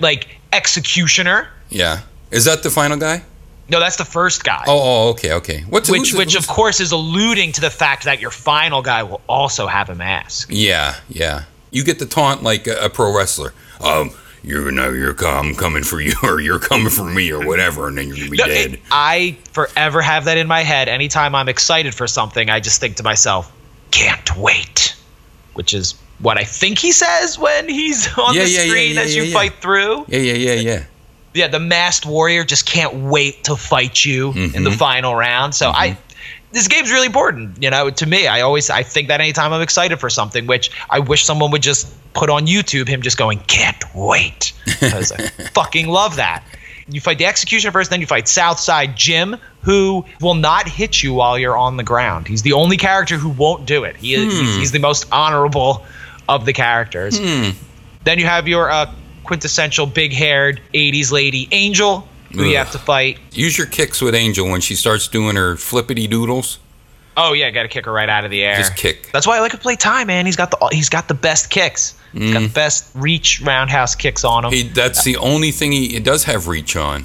like Executioner. Yeah, is that the final guy? No, that's the first guy. Oh, oh okay, okay. What's which, which of course is alluding to the fact that your final guy will also have a mask. Yeah, yeah. You get the taunt like a, a pro wrestler. Um, you know, you're I'm coming for you, (laughs) or you're coming for me, or whatever, and then you're gonna be No, dead. it- I forever have that in my head. Anytime I'm excited for something, I just think to myself, "Can't wait," which is what I think he says when he's (laughs) on Yeah, the yeah, screen yeah, as you fight through. yeah, yeah, yeah, yeah. yeah, the masked warrior just can't wait to fight you in Mm-hmm. the final round. So I this game's really important, you know, to me. I always I think that anytime I'm excited for something, which I wish someone would just put on YouTube him just going, Can't wait. (laughs) Because I fucking love that. You fight the executioner first, then you fight Southside Jim, who will not hit you while you're on the ground. He's the only character who won't do it. He is, he's, he's the most honorable of the characters. Then you have your uh, quintessential big haired 80s lady Angel, who you have to fight. Use your kicks with Angel when she starts doing her flippity doodles. Oh yeah, got to kick her right out of the air. Just kick. That's why I like to play Ty, man. He's got the he's got the best kicks. He's got the best reach roundhouse kicks on him. Mm. He, that's the only thing he, he does have reach on.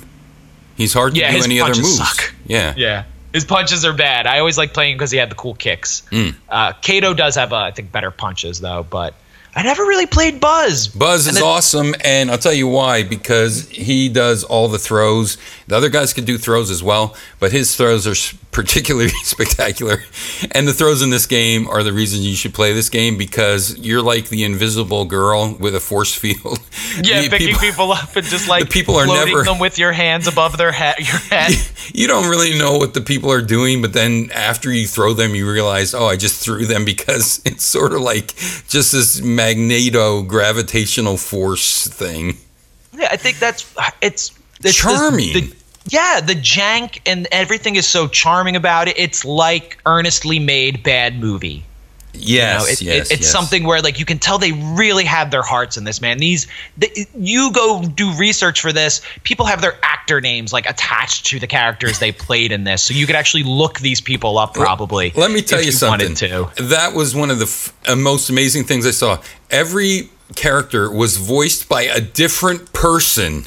He's hard to Yeah, do any other moves. suck. Yeah. yeah, his punches are bad. I always like playing because he had the cool kicks. Uh, Kato does have, uh, I think, better punches though, but I never really played Buzz. Buzz And is then- awesome, and I'll tell you why. Because he does all the throws. The other guys can do throws as well, but his throws are particularly (laughs) spectacular. And the throws in this game are the reason you should play this game because you're like the invisible girl with a force field. Yeah, (laughs) The picking people, up and just like the people are floating never- them with your hands above their head. Your head. (laughs) you don't really know what the people are doing, but then after you throw them, you realize, oh, I just threw them because it's sort of like just this magneto gravitational force thing. Yeah, I think that's it's, it's Charming. The, the- yeah, the jank and everything is so charming about it. It's like earnestly made bad movie. You Yes, know, it- yes, it- it's yes. something where like you can tell they really had their hearts in this man. These the, you go do research for this. People have their actor names like attached to the characters they played in this, so you could actually look these people up probably. Let me tell if you, something. That was one of the f- uh, most amazing things I saw. Every character was voiced by a different person.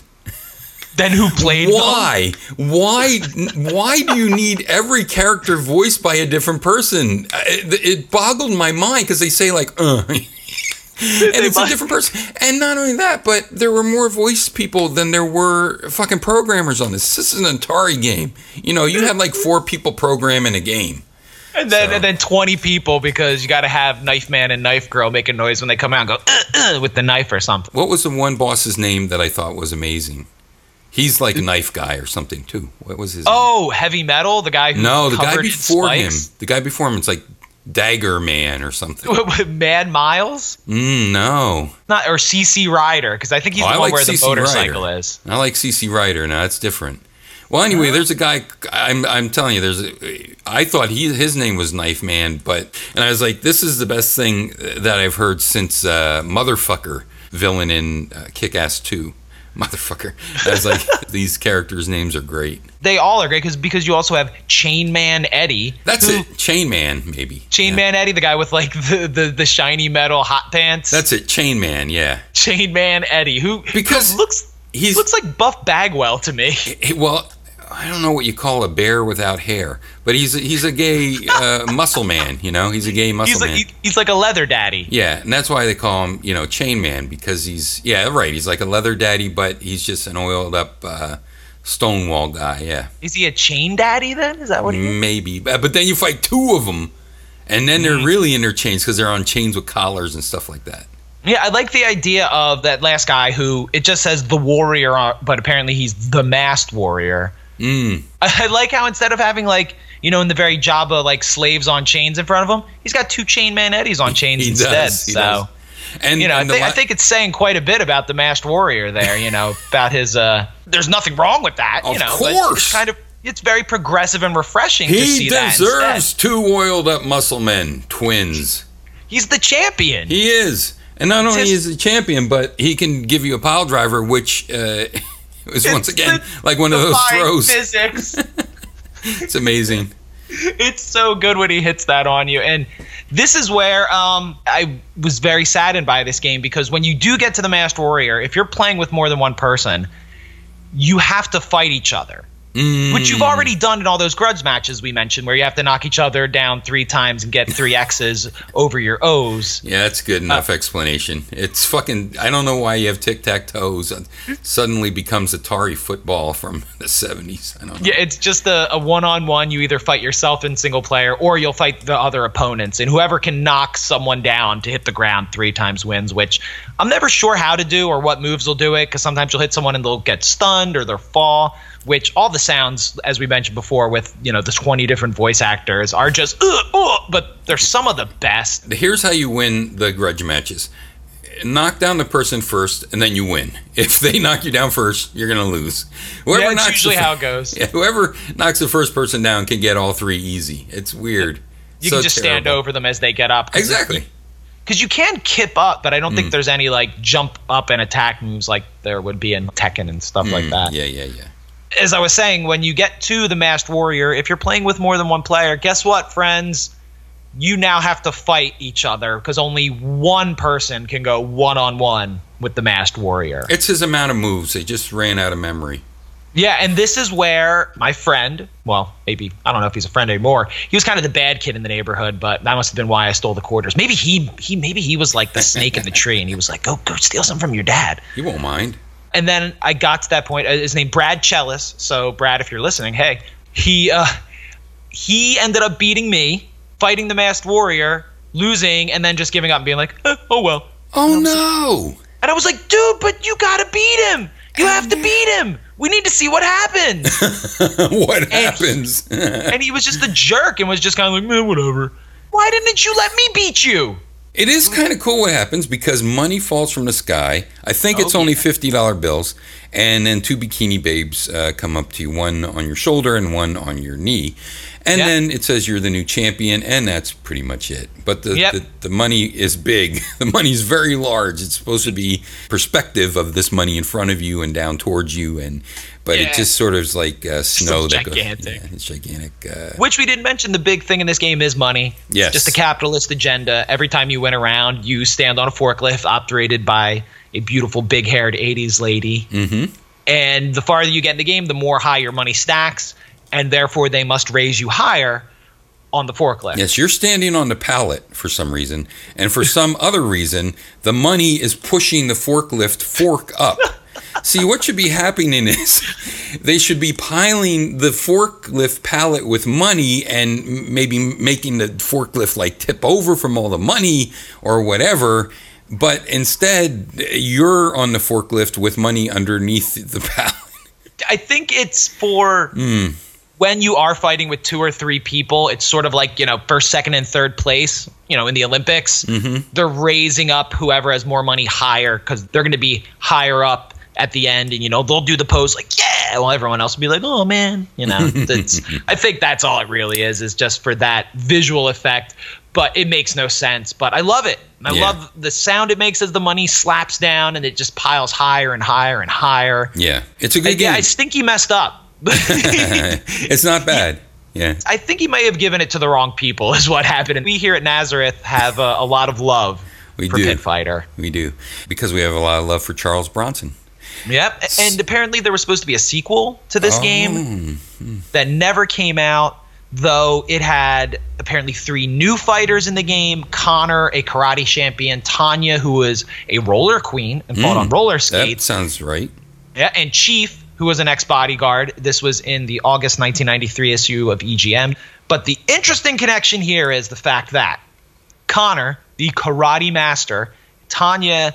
Then who played? them? Why? Why? Why do you need every character voiced by a different person? Uh, It, it boggled my mind because they say like, uh. (laughs) and it's a different person. And not only that, but there were more voice people than there were fucking programmers on this. This is an Atari game. You know, you had like four people programming a game. And then So- and then twenty people because you got to have Knife Man and Knife Girl making noise when they come out and go uh, uh, with the knife or something. What was the one boss's name that I thought was amazing? He's like knife guy or something too. What was his? Oh, heavy metal, the guy who no, the guy before him. The guy before him. It's like Dagger Man or something. (laughs) Mad Miles, Mm, no, not or CC Rider because I think he's Oh, the I one like where the motorcycle Rider. is. I like CC Rider. Now that's different. Well, anyway, there's a guy. I'm, I'm telling you, there's. A, I thought he his name was Knife Man, but and I was like, this is the best thing that I've heard since uh, Motherfucker villain in uh, Kick Ass Two. Motherfucker. I was like, (laughs) these characters' names are great. They all are great because because you also have Chain Man Eddie. That's who- it. Chain Man, maybe. Chain Yeah. Man Eddie, the guy with like the, the, the shiny metal hot pants. That's it. Chain Man. Yeah. Chain Man Eddie, who Because who looks he's- looks like Buff Bagwell to me. Well, I don't know what you call a bear without hair, but he's a, he's a gay (laughs) uh, muscle man. You know, he's a gay muscle He's like man. he- he's like a leather daddy. yeah, and that's why they call him, you know, Chain Man because he's yeah, right. He's like a leather daddy, but he's just an oiled up uh, Stonewall guy. Yeah, Is he a chain daddy then? Is that what he maybe. But but then you fight two of them, and then Mm-hmm. they're really in their chains because they're on chains with collars and stuff like that. Yeah, I like the idea of that last guy who it just says the warrior, but apparently he's the masked warrior. Mm. I I like how instead of having like you know in the very Jabba like slaves on chains in front of him, he's got two chain man Eddies on chains He instead. does, so does. And you know, I, and the think I think it's saying quite a bit about the masked warrior there. You know, (laughs) about his. uh There's nothing wrong with that. Of you know, course. it's kind of it's very progressive and refreshing to he see that. deserves two oiled up muscle men, twins. He's the champion. He is. And not only Just- is he a champion, but he can give you a pile driver, which uh, (laughs) is once It's again the like one of those throws. Physics. (laughs) It's amazing. it's so good when he hits that on you and this is where um, i was very saddened by this game because when you do get to the masked warrior if you're playing with more than one person you have to fight each other which you've already done in all those grudge matches we mentioned where you have to knock each other down three times and get three x's over your o's Yeah, that's good Uh, enough explanation. It's fucking. I don't know why you have tic tac toes. Suddenly becomes Atari football from the 70s. I don't know. Yeah, it's just a, a one-on-one. You either fight yourself in single player, or you'll fight the other opponents, and whoever can knock someone down to hit the ground three times wins. Which I'm never sure how to do or what moves will do it, because sometimes you'll hit someone and they'll get stunned or they'll fall. Which all the sounds, as we mentioned before, with you know the 20 different voice actors, are just uh, uh, but they're some of the best. Here's how you win the grudge matches. Knock down the person first, and then you win. (laughs) If they knock you down first, you're gonna lose. Whoever Yeah, knocks usually the, how it goes. Yeah, (laughs) whoever knocks the first person down can get all three easy. It's weird. You So can just stand over them as they get up. Exactly. because you can kip up, but I don't Mm. think there's any like jump up and attack moves like there would be in Tekken and stuff like that. Mm, Yeah, yeah, yeah. As I was saying, when you get to the Masked Warrior, if you're playing with more than one player, guess what, friends? You now have to fight each other because only one person can go one on one with the Masked Warrior. It's his amount of moves. They just ran out of memory. Yeah, and this is where my friend, well, maybe I don't know if he's a friend anymore. He was kind of the bad kid in the neighborhood, but that must have been why I stole the quarters. Maybe he he maybe he was like the snake in the tree, and he was like, "Go go steal some from your dad." He won't mind. And then I got to that point. uh, His name Brad Chellis. So Brad, if you're listening, hey, he uh, he ended up beating me, fighting the masked warrior, losing, and then just giving up and being like, eh, "Oh well." Oh no! And I was like, "Dude, but you gotta beat him. You have to beat him. We need to see what happens." (laughs) what happens? (laughs) and he was just a jerk and was just kind of like, man, whatever. Why didn't you let me beat you? It is kind of cool what happens because money falls from the sky. I think it's Oh, only fifty dollar bills, and then two bikini babes uh, come up to you, one on your shoulder and one on your knee, and Yeah. then it says you're the new champion, and that's pretty much it. But the, Yep. the the money is big. (laughs) The money is very large. It's supposed to be perspective of this money in front of you and down towards you, and but Yeah. it just sort of is like uh, snow that goes. gigantic. Yeah, it's gigantic. Uh, Which we didn't mention. The big thing in this game is money. Yes. Just a capitalist agenda. Every time you went around, you stand on a forklift operated by a beautiful big haired 80s lady. Mm-hmm. And the farther you get in the game, the more high your money stacks. And therefore, they must raise you higher on the forklift. Yes, you're standing on the pallet for some reason, and for some (laughs) other reason, the money is pushing the forklift fork up. See, what should be happening is (laughs) they should be piling the forklift pallet with money and maybe making the forklift like tip over from all the money or whatever. But instead, you're on the forklift with money underneath the (laughs) pallet. I think it's for hmm. When you are fighting with two or three people. It's sort of like you know first, second, and third place. You know, in the Olympics, mm-hmm. they're raising up whoever has more money higher because they're going to be higher up at the end, and you know they'll do the pose like yeah, while everyone else will be like oh man, you know. (laughs) I think that's all it really is is just for that visual effect. But it makes no sense. But I love it. I Yeah. love the sound it makes as the money slaps down and it just piles higher and higher and higher. Yeah, it's a good Yeah, game. I think he messed up. (laughs) it's not bad. Yeah. I think he may have given it to the wrong people, is what happened. And we here at Nazareth have uh, a lot of love We for do. Pit Fighter. We do because we have a lot of love for Charles Bronson. Yep. And apparently there was supposed to be a sequel to this Oh. game that never came out, though it had apparently three new fighters in the game Connor, a karate champion, Tanya, who was a roller queen and fought on roller skates. That sounds right. yeah, and Chief, who was an ex bodyguard. This was in the August 1993 issue of EGM. But the interesting connection here is the fact that Connor, the karate master, Tanya,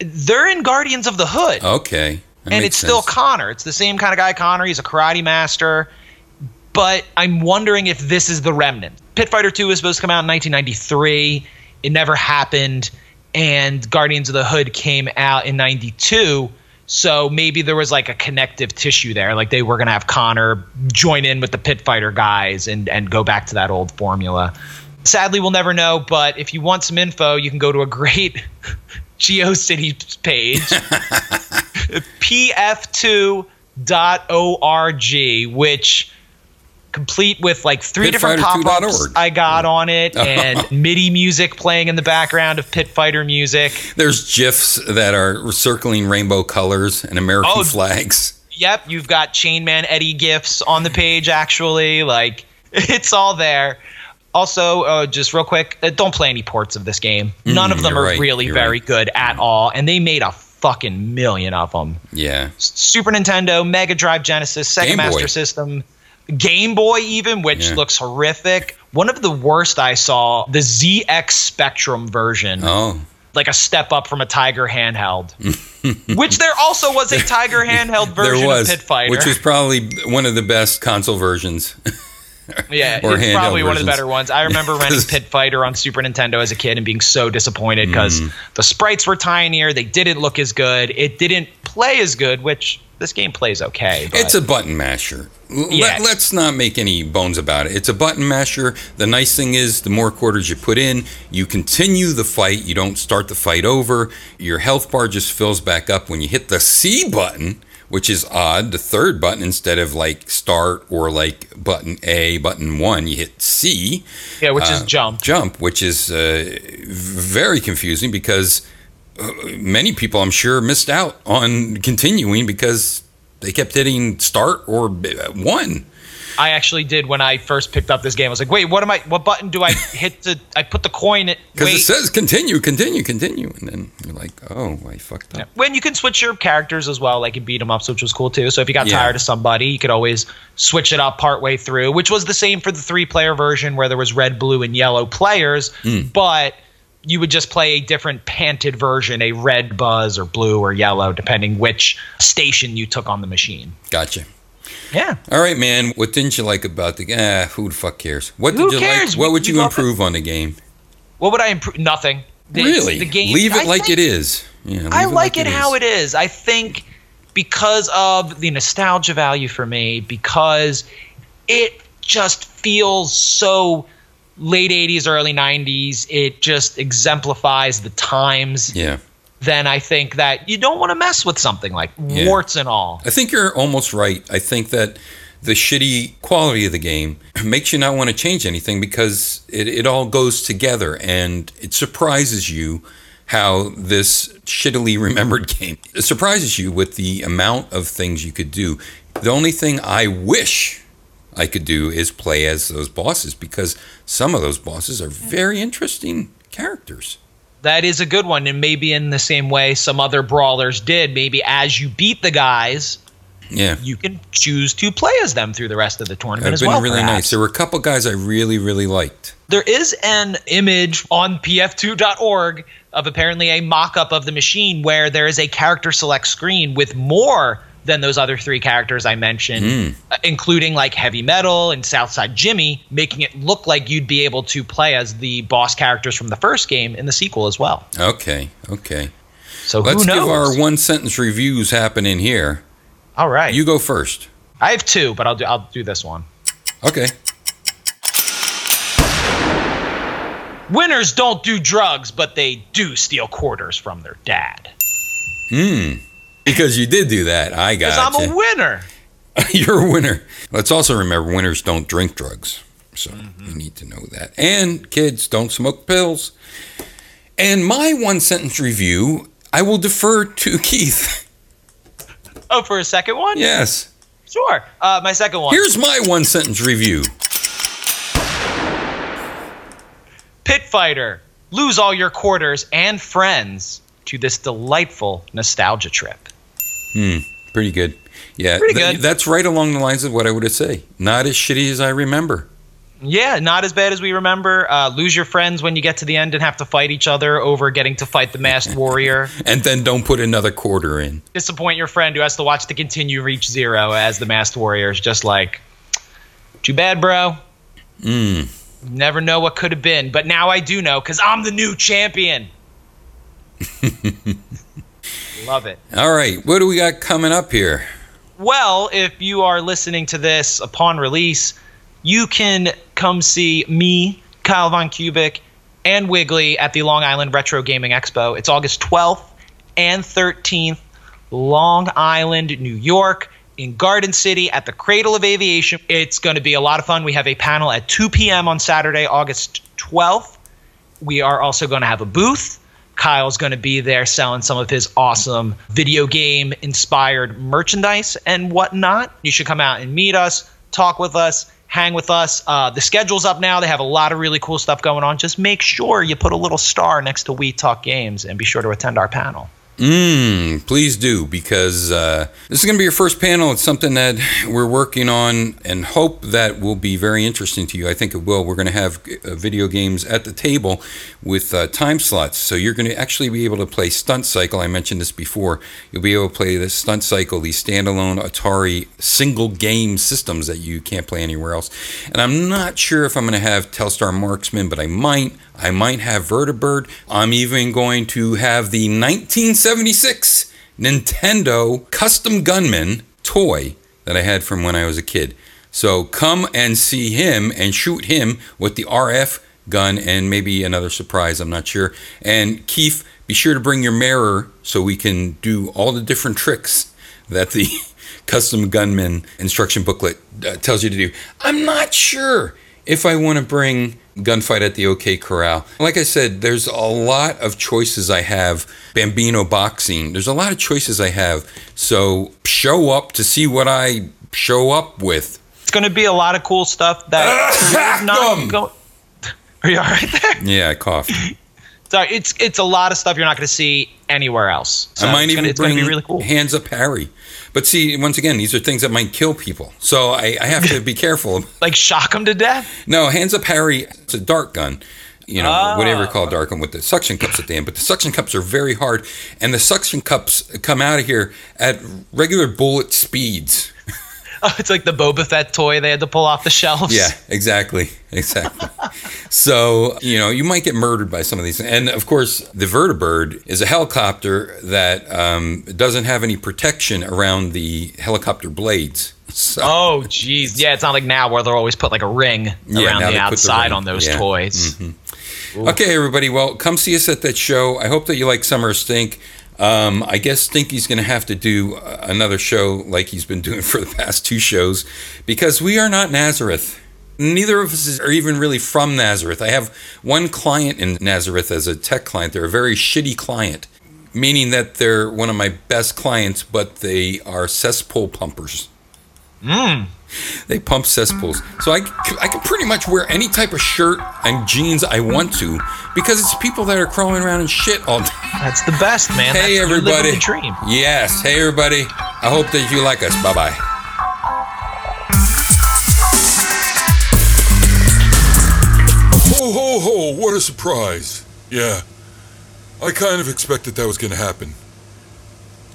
they're in Guardians of the Hood Okay. That and it's still. Connor. It's the same kind of guy, Connor. He's a karate master. But I'm wondering if this is the remnant. Pit Fighter 2 was supposed to come out in 1993. It never happened. And Guardians of the Hood came out in 92. So maybe there was like a connective tissue there. Like they were going to have Connor join in with the Pit Fighter guys and, and go back to that old formula. Sadly, we'll never know. But if you want some info, you can go to a great (laughs) GeoCities page (laughs) pf2.org, which complete with like three different pop-ups I got on it and (laughs) MIDI music playing in the background of Pit Fighter music. There's GIFs that are circling rainbow colors and American Oh, flags. Yep, you've got Chainman Eddie gifs on the page actually. Like (laughs) it's all there. Also, uh, just real quick, uh, don't play any ports of this game. None of them Mm, you're right, really very right. good at all, and they made a fucking million of them. Yeah. Super Nintendo, Mega Drive, Genesis, Sega Master. System, Game Boy, even, which Yeah. looks horrific. One of the worst I saw, the ZX Spectrum version, Oh. like a step up from a Tiger handheld. (laughs) which there also was a Tiger (laughs) handheld version was, of Pit Fighter. which was probably one of the best console versions. (laughs) yeah, (laughs) it's probably one of the better ones. I remember (laughs) renting Pit Fighter on Super Nintendo as a kid and being so disappointed because Mm. the sprites were tinier, they didn't look as good, it didn't play as good, which this game plays okay. but- It's a button masher. L- Yeah. Let, us not make any bones about it. It's a button masher. The nice thing is, the more quarters you put in, you continue the fight. You don't start the fight over. Your health bar just fills back up when you hit the C button, which is odd. The third button, instead of like start or like button A, button one, you hit C. yeah, which uh, is jump. Jump, which is uh, very confusing because uh, many people, I'm sure, missed out on continuing because they kept hitting start or uh, one. I actually did when I first picked up this game. I was like, wait, what am I? What button do I (laughs) hit to? I put the coin. At, Because it says continue, continue, continue. And then you're like, oh, I fucked up. when you can switch your characters as well, like you beat them ups, which was cool too. So if you got Yeah. tired of somebody, you could always switch it up partway through, which was the same for the three player version where there was red, blue, and yellow players, Hmm. but you would just play a different panted version, a red buzz or blue or yellow, depending which station you took on the machine. Gotcha. Yeah. All right, man. What didn't you like about the game? Ah, who the fuck cares? What did Who you cares? like? What would we you improve on the game? What would I improve? Nothing. The- really? The game. Leave it I like think- it is. Yeah, I like it, how it is. I think because of the nostalgia value for me, because it just feels so late 80s, early 90s. It just exemplifies the times. Yeah. Then I think that you don't want to mess with something like Yeah. warts and all. I think you're almost right. I think that the shitty quality of the game (clears throat) makes you not want to change anything because it, it all goes together and it surprises you how this shittily (laughs) remembered game surprises you with the amount of things you could do. The only thing I wish I could do is play as those bosses because some of those bosses are very interesting characters. That is a good one. And maybe in the same way some other brawlers did, maybe as you beat the guys, Yeah. you can choose to play as them through the rest of the tournament as been well. really perhaps. nice. There were a couple guys I really, really liked. There is an image on pf2.org of apparently a mock up of the machine where there is a character select screen with more than those other three characters I mentioned, uh, including like Heavy Metal and Southside Jimmy, making it look like you'd be able to play as the boss characters from the first game in the sequel as well. Okay, okay. So Let's who knows? give our one sentence reviews happening here. All right. You go first. I have two, but I'll do I'll do this one. Okay. Winners don't do drugs, but they do steal quarters from their dad. Because you did do that. I got. Because I'm a winner. (laughs) You're a winner. Let's also remember winners don't drink drugs. So you need to know that. And kids don't smoke pills. And my one sentence review, I will defer to (laughs) Keith. Oh, for a second one? Yes. Sure. Uh, my second one. Here's my one sentence review. Pit Fighter. Lose all your quarters and friends to this delightful nostalgia trip. Pretty good. Yeah, Pretty th- good. that's right along the lines of what I would have say. Not as shitty as I remember. Yeah, not as bad as we remember. Uh, lose your friends when you get to the end and have to fight each other over getting to fight the masked (laughs) warrior. And then don't put another quarter in. Disappoint your friend who has to watch the continue reach zero as the masked warrior is just like, too bad, bro. Mm. Never know what could have been, but now I do know because I'm the new champion. (laughs) Love it. All right, what do we got coming up here? Well, if you are listening to this upon release, you can come see me, Kyle Von Kubik, and Wiggly at the Long Island Retro Gaming Expo. It's August 12th and 13th, Long Island, New York, in Garden City at the Cradle of Aviation. It's going to be a lot of fun. We have a panel at 2 p.m. on Saturday, August 12th. We are also going to have a booth. Kyle's going to be there selling some of his awesome video game inspired merchandise and whatnot. You should come out and meet us, talk with us, hang with us. Uh, the schedule's up now. They have a lot of really cool stuff going on. Just make sure you put a little star next to We Talk Games and be sure to attend our panel. Mm, please do because uh, this is going to be your first panel. It's something that we're working on and hope that will be very interesting to you. I think it will. We're going to have uh, video games at the table with uh, time slots. So you're going to actually be able to play Stunt Cycle. I mentioned this before. You'll be able to play this Stunt Cycle, these standalone Atari single game systems that you can't play anywhere else. And I'm not sure if I'm going to have Telstar Marksman, but I might. I might have Vertibird. I'm even going to have the 1976 Nintendo Custom Gunman toy that I had from when I was a kid. So come and see him and shoot him with the RF gun and maybe another surprise. I'm not sure. And Keith, be sure to bring your mirror so we can do all the different tricks that the (laughs) custom gunman instruction booklet uh, tells you to do. I'm not sure if I want to bring gunfight at the OK Corral. Like I said, there's a lot of choices I have. Bambino boxing. There's a lot of choices I have. So show up to see what I show up with. It's going to be a lot of cool stuff that (laughs) not going. (laughs) Are you all right there? Yeah, I coughed. (laughs) Sorry, it's it's a lot of stuff you're not going to see anywhere else. So I might it's even gonna, bring be really cool. hands up Harry. But see, once again, these are things that might kill people. So I, I have to be (laughs) careful. Like shock them to death. No, hands up Harry. It's a dart gun. You know, Ah. whatever you call a dart gun with the suction cups at the end. But the suction cups are very hard, and the suction cups come out of here at regular bullet speeds. Oh, (laughs) it's like the Boba Fett toy they had to pull off the shelves. Yeah, exactly, exactly. (laughs) so you know, you might get murdered by some of these. And of course, the Vertibird is a helicopter that um, doesn't have any protection around the helicopter blades. So, Oh, jeez. Yeah, it's not like now where they'll always put like a ring Yeah, around the put the outside on those Yeah. Mm-hmm. toys. Okay, everybody. Well, come see us at that show. I hope that you like Summer Stink. Um, I guess Stinky's going to have to do uh, another show like he's been doing (laughs) for the past two shows because we are not Nazareth. Neither of us are even really from Nazareth. I have one client in Nazareth as a tech client. They're a very shitty client, meaning that they're one of my best clients, but they are cesspool pumpers. They pump cesspools. So I, I can pretty much wear any type of shirt and jeans I want to because it's people that are crawling around in shit all day. That's the best, man. Hey, That's, everybody. The dream. Yes. Hey, everybody. I hope that you like us. Bye bye. Ho ho ho, what a surprise. Yeah. I kind of expected that was gonna happen.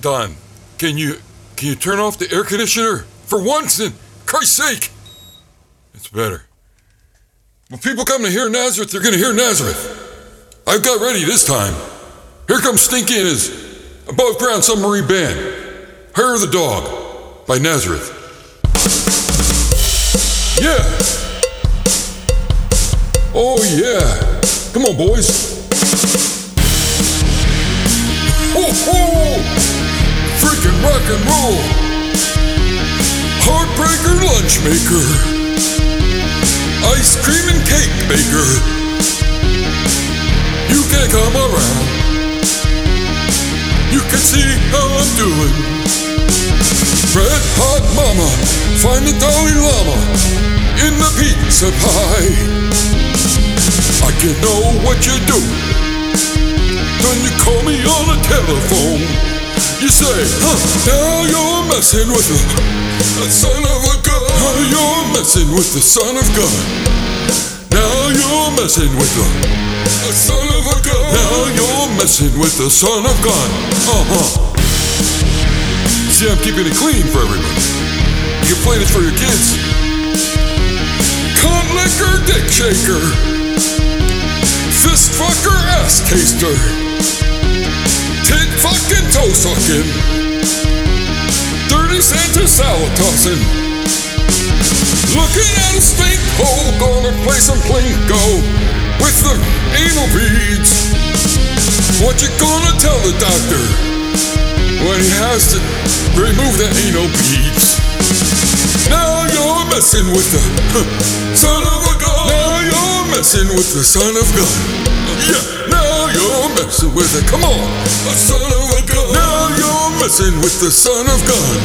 Don, can you can you turn off the air conditioner? For once in Christ's sake! It's better. When people come to hear Nazareth, they're gonna hear Nazareth. I've got ready this time. Here comes Stinky and his above ground submarine band. Hair of the Dog by Nazareth. Yeah! Oh yeah! Come on, boys! Ho ho! Freaking rock and roll! Heartbreaker lunch maker! Ice cream and cake baker! You can come around. You can see how I'm doing. Red Hot Mama, find the Dalai Lama in the pizza pie. I can know what you do when you call me on the telephone. You say, huh, now you're messing with the, the son of a gun. Now you're messing with the son of God. Now you're messing with the, the son of a gun. Now you're messing with the son of God. Uh huh. See, I'm keeping it clean for everybody. You can play this for your kids. Cunt licker, dick shaker. Fist fucker, ass taster. Tit fucking toe sucking. Dirty Santa salad tossing. Looking at a stink hole, gonna play some plinko with the anal beads. What you gonna tell the doctor when he has to remove the anal beads? Now you're messing with the (laughs) son of a gun. Now you're messing with the son of God. Yeah, messing with it. Come on, the son of a gun. Now you're messing with the son of God.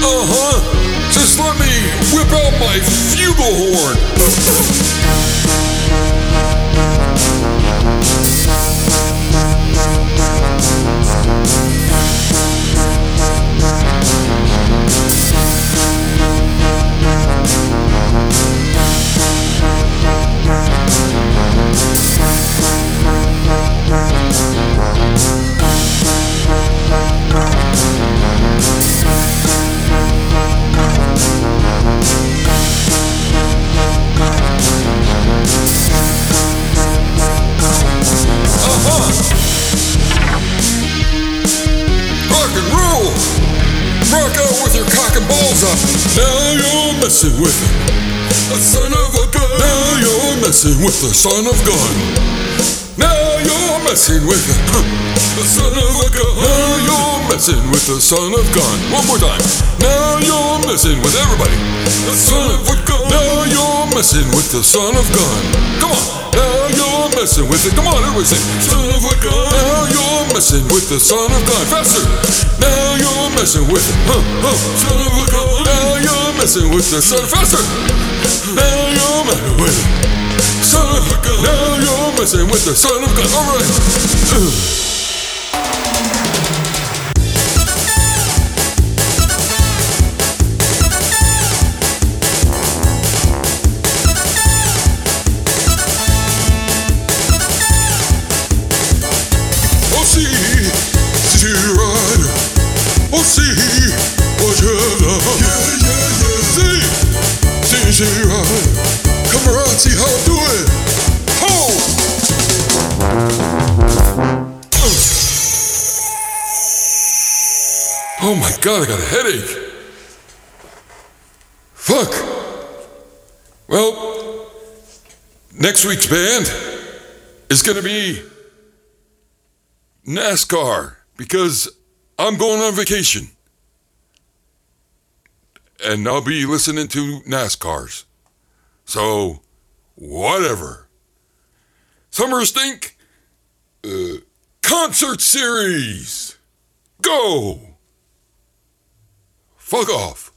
Uh huh. Just let me whip out my flugelhorn. Uh-huh. Rock out with your cock and balls up. Now you're messing with it. The son of a gun. Now you're messing with the son of gun. Now you're messing with it. The son of a gun. Now you're messing with the son of gun. One more time. Now you're messing with everybody. The son of a gun. Now you're messing with the son of gun. Come on. Now you're messing with it. Come on, everybody say. Son of a gun. Now you're messing with the son of gun. Faster. Now you're messing with it. Huh, huh. Son of a gun. Now you're messing with the son. Faster. Now you're messing with it. Son of a gun. Now you're messing with the son of gun. All uh. God, I got a headache. Fuck. Well, next week's band is going to be NASCAR because I'm going on vacation. And I'll be listening to NASCARs. So, whatever. Summer Stink uh, Concert Series. Go! Fuck off.